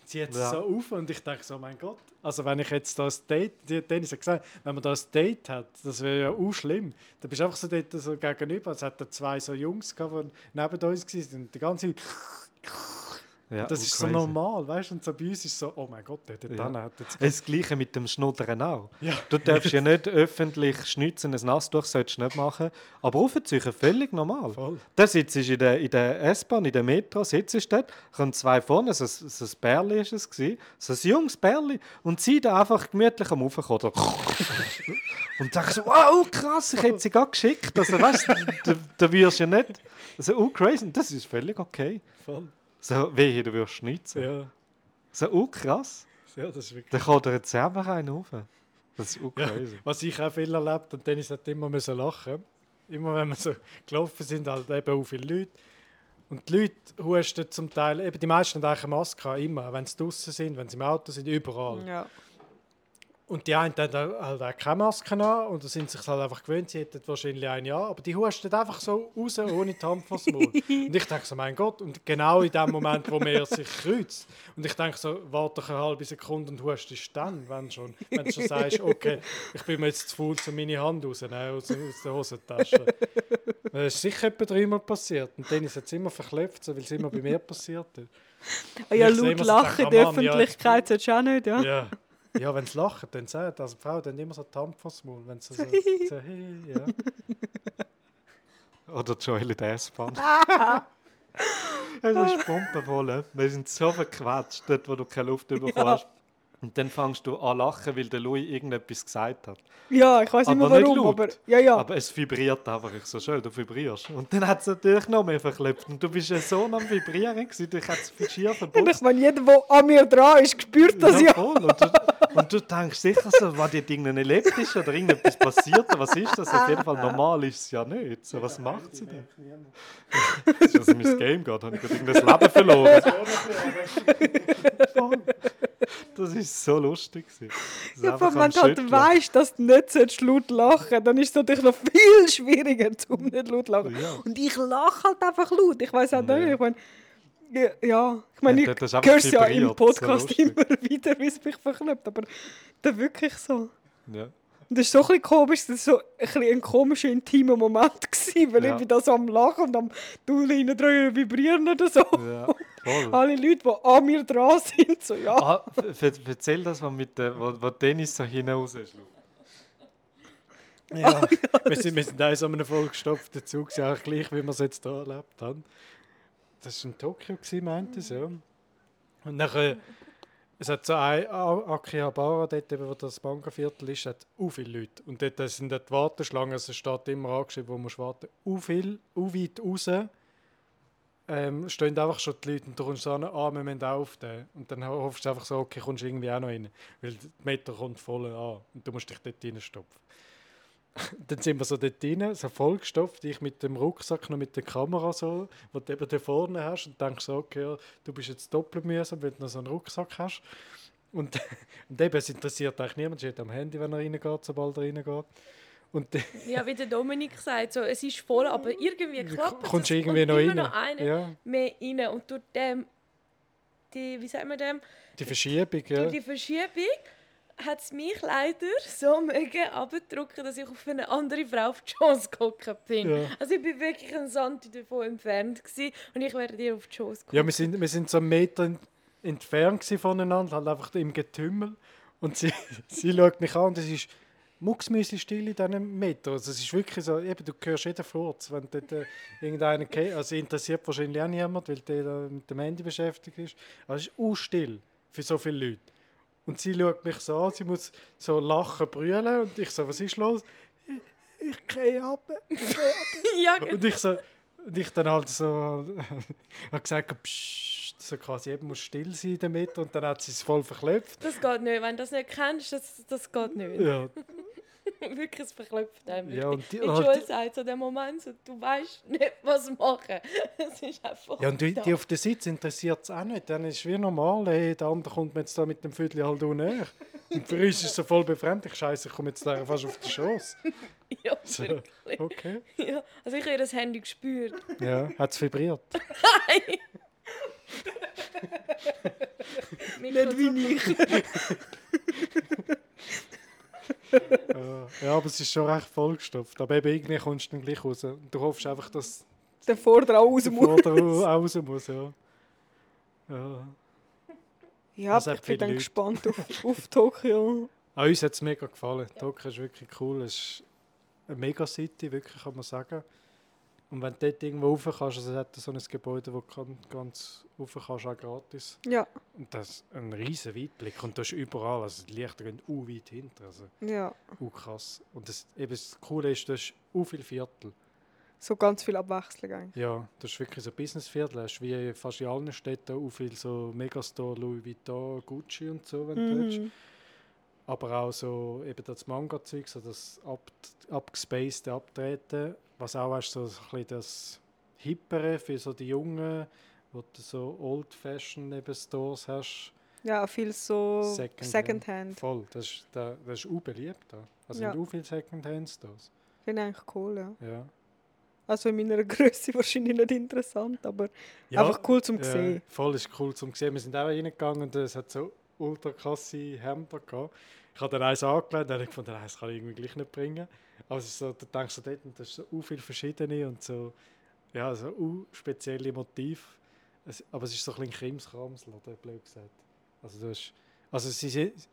Sie hat es Ja. so auf und ich denke so, mein Gott. Also wenn ich jetzt da ein Date, die hat Dennis hat gesagt, wenn man da ein Date hat, das wäre ja auch schlimm. Dann bist du einfach so dort so gegenüber. Es hat da zwei so Jungs gehabt, die neben uns waren und die ganze Zeit, Ja, das oh, ist so crazy. normal, weißt du? Und so bei uns ist so, oh mein Gott, dort Ja. hat jetzt... Das Gleiche mit dem Schnuddern auch. Ja. Du darfst ja nicht öffentlich schnitzen, ein Nasstuch solltest du nicht machen. Aber aufziehen, völlig normal. Voll. Da sitzt in der, in der S-Bahn, in der Metro, sitzt du dort, kommen zwei vorne, so, ein- so ein Bärli ist es gewesen, so ein junges Bärli, und sie da einfach gemütlich am Raufkommen. und denkst so, wow, krass, ich hätte sie gerade geschickt. Also weißt du, da, da wirst du ja nicht, also oh crazy, das ist völlig okay. Voll. So, wehe, du wirst schnitzen. Ja. So, oh krass, ja, das ist wirklich... dann kommt jetzt selber einen rauf. Das ist oh Ja, crazy. was ich auch viel erlebt und Dennis hat immer müssen lachen. Immer wenn wir so gelaufen sind, halt eben auch viele Leute. Und die Leute husten zum Teil, eben die meisten haben eigentlich eine Maske, immer, wenn sie draußen sind, wenn sie im Auto sind, überall. Ja. Und die einen haben halt auch keine Maske an und da sind sich halt einfach gewöhnt, sie hätten wahrscheinlich ein Jahr, aber die husten einfach so raus, ohne die Hand vors Maul. und ich denke so, mein Gott, und genau in dem Moment, wo man sich kreuzt. Und ich denke so, warte eine halbe Sekunde und hustest dann, wenn schon, wenn du schon sagst, okay, ich bin mir jetzt zu faul, um meine Hand rauszunehmen aus, aus der Hosentasche. Das ist sicher etwa dreimal passiert. Und Dennis hat es immer verklebt, so, weil es immer bei mir passiert ist. Ah ja, laut lachen in denke, der Mann, ja, Öffentlichkeit solltest du auch nicht, ja. Ja, ja wenn sie lachen, dann sagt also die Frau dann immer so die Hand vors Maul, wenn sie so, so hey, ja. Oder Joel in der S-Bahn. ja, das ist pumpenvoll. Wir sind so verquatscht, dort, wo du keine Luft bekommst. Und dann fängst du an lachen, weil der Louis irgendetwas gesagt hat. Ja, ich weiß nicht mehr Aber nicht warum, laut. aber ja, ja. Aber es vibriert einfach so schön, du vibrierst. Und dann hat es natürlich noch mehr verklebt. Und du bist ja so am Vibrieren gewesen, dich hat es viel schier Und ich verbunden. meine, jeder, der an mir dran ist, spürt das ja. voll. Und, du, und du denkst sicher so, war dir irgendein elektrisch oder irgendetwas passiert? Was ist das? Auf jeden Fall normal ist es ja nicht. So, was macht sie denn? Das ist, was in mein Game geht, habe ich gerade irgendein Leben verloren. Voll. Das ist so lustig. Ja, wenn du halt weißt, dass du nicht laut lachen dann ist es natürlich noch viel schwieriger, um nicht laut zu lachen. Ja. Und ich lache halt einfach laut. Ich weiß auch Ja. nicht. Ich meine, ja, ja, ich meine, ich höre es ja im so Podcast lustig. immer wieder, wie es mich verklebt. Aber das wirklich so. Ja. Und das ist so ein bisschen komisch, das war so ein, bisschen ein komischer, intimer Moment, gewesen, weil Ja. ich bin da so am Lachen und am Tunnel hinten vibrieren oder so. Ja. Voll. Alle Leute, die an mir dran sind, so ja. Ah, erzähl das, was mit der, wo, wo Dennis so hinaus ist. Ja, wir, sind, wir sind auch in so einem vollgestopften Zug, eigentlich gleich, wie wir es jetzt hier erlebt haben. Das war in Tokio, meinte ich, ja. Und nachher, es hat so ein Akihabara, dort eben, wo das Manga-Viertel ist, hat u viele Leute. Und dort sind dort die Warteschlangen, also es steht immer angeschrieben, wo man warten u viel, u weit raus. Ähm, stehen einfach schon die Leute und du kommst an, ah, wir müssen aufstehen. Und dann hoffst du einfach so, okay, kommst du irgendwie auch noch rein. Weil der Meter kommt voll an und du musst dich dort reinstopfen. dann sind wir so dort rein, so vollgestopft, ich mit dem Rucksack noch mit der Kamera so, wo du eben da vorne hast und denkst so, okay, ja, du bist jetzt doppelt mühsam, weil du noch so einen Rucksack hast. Und, und eben, es interessiert eigentlich niemand, steht am Handy, wenn er reingeht, sobald er reingeht. Und Ja, wie der Dominik sagt, so, es ist voll, aber irgendwie klappt es. kommst du und irgendwie noch rein. noch einer Ja, mehr rein. Und durch dem, die, wie sagt man dem, die Verschiebung, ja. durch die Verschiebung hat es mich leider so mögen abgedrückt, dass ich auf eine andere Frau auf die Chance geguckt bin. Ja. Also ich bin wirklich ein Santi davon entfernt gewesen, und ich werde dir auf die Chance gucken. Ja, wir sind, wir sind so einen Meter ent- entfernt voneinander, halt einfach im Getümmel. Und sie, sie schaut mich an und es ist mucksmäuschen still in diesem Meter. Also es ist wirklich so, eben, du hörst jeden Furz, wenn dort äh, irgendeiner geht. Also interessiert wahrscheinlich auch niemand, weil der da mit dem Handy beschäftigt ist. Aber es ist auch still für so viele Leute. Und sie schaut mich so an, sie muss so lachen, brüllen und ich so, was ist los? Ich, ich gehe ab. ja, genau. Und ich so, und ich dann halt so, habe gesagt, Psst, so quasi, eben muss still sein Mitte und dann hat sie es voll verklopft. das geht nicht. Wenn du das nicht kennst, das, das geht nicht. Ja, wirklich, es verklopft einem. ja und die, In Schule sagt so der Moment, so, du weißt nicht, was machen. Es ist einfach. ja, und die, die auf der Sitz interessiert es auch nicht. Dann ist es wie normal, hey, der andere kommt mir jetzt da mit dem Viertel halt auch näher. Und für uns ist es so voll befremdlich, scheiße, ich komme jetzt da fast auf den Schoss. Ja, So, wirklich. okay. Ja. Also ich habe das Handy gespürt. Ja, hat es vibriert. Nicht wie ich. Ja, aber es ist schon recht vollgestopft. Aber eben irgendwie kommst du dann gleich raus. Und du hoffst einfach, dass Der Vorder auch raus der muss. Vorder auch raus muss. Ja. Ja. Ja, ich bin dann Leute. gespannt auf, auf Tokio. An uns hat es mega gefallen. Tokio ist wirklich cool. Es ist eine Mega-City, wirklich, kann man sagen. Und wenn du dort irgendwo rauf kannst, also es hat so ein Gebäude, wo du ganz rauf kannst, auch gratis. Ja, Und das ist ein riesen Weitblick. Und das ist überall, also die Lichter gehen u weit hinter. Also ja. u krass. Und das, eben das Coole ist, das ist u viel Viertel. So ganz viel Abwechslung eigentlich. Ja, das ist wirklich so ein Businessviertel. Hast wie fast in allen Städten u viel so Megastore, Louis Vuitton, Gucci und so, wenn du willst. Mhm. aber auch so eben das Manga-Zeug, so das ab, abgespacede Abtreten, was auch hast, so ein bisschen das Hippere für so die Jungen, wo du so Old-Fashioned Stores hast. Ja, viel so Secondhand. Secondhand. Voll, das ist, da, das ist auch beliebt da. Also Ja. sind auch viele Secondhand-Stores. Finde ich eigentlich cool, ja. Ja. Also in meiner Größe wahrscheinlich nicht interessant, aber einfach cool zum ja, sehen. Voll ist cool zum sehen. Wir sind auch reingegangen und es hat so ultra krasse Hemder gehabt. Ich habe dann eins angelegt, dann habe ich gefunden, das kann ich irgendwie gleich nicht bringen. Ist so, du denkst so dort, das ist so u viel verschiedene und so, ja, so spezielle Motiv. Es, aber es ist so ein bisschen Krimskramsel, oder blöd gesagt. Also du hast, also sie, sind-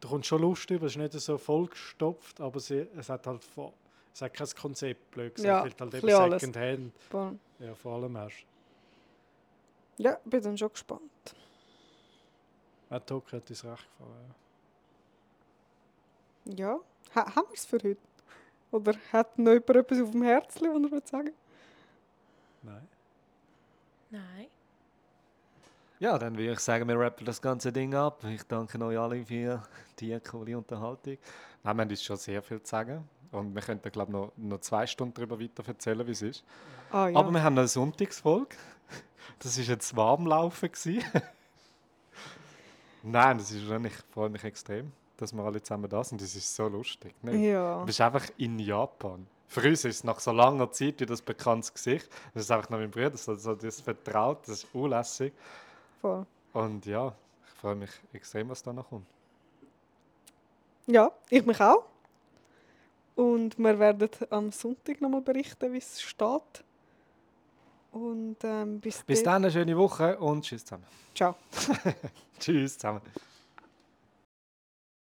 du kommst schon Lust über, es ist nicht so vollgestopft, aber sie, es hat halt vor, es hat kein Konzept, blöd gesagt, Ja, weil du halt eben. Secondhand Voll. ja, vor allem hast. Ja, bin dann schon gespannt. Auch Tokio hat uns recht gefallen. ja. Ja, ha haben wir es für heute? Oder hat noch jemand etwas auf dem Herzen, was er will sagen Nein. Nein. Ja, dann würde ich sagen, wir rappen das ganze Ding ab. Ich danke euch alle für die coole Unterhaltung. Nein, wir haben uns schon sehr viel zu sagen. Und wir könnten, glaube ich, noch, noch zwei Stunden darüber weiter erzählen, wie es ist. Ah ja. Aber wir haben eine Sonntagsfolge. Das war jetzt Warmlaufen. gewesen. Nein, das ist schon, ich freue mich extrem, dass wir alle zusammen da sind. Das ist so lustig. Ne? ja. Du bist einfach in Japan. Für uns ist es nach so langer Zeit wieder das bekanntes Gesicht. Das ist einfach noch mein Bruder, so, so das vertraut, das ist unlässig. Voll. Und ja, ich freue mich extrem, was da noch kommt. Ja, ich mich auch. Und wir werden am Sonntag nochmal berichten, wie es steht. Und ähm, bis, Bis dann. dann, eine schöne Woche und tschüss zusammen. Ciao. Tschüss zusammen.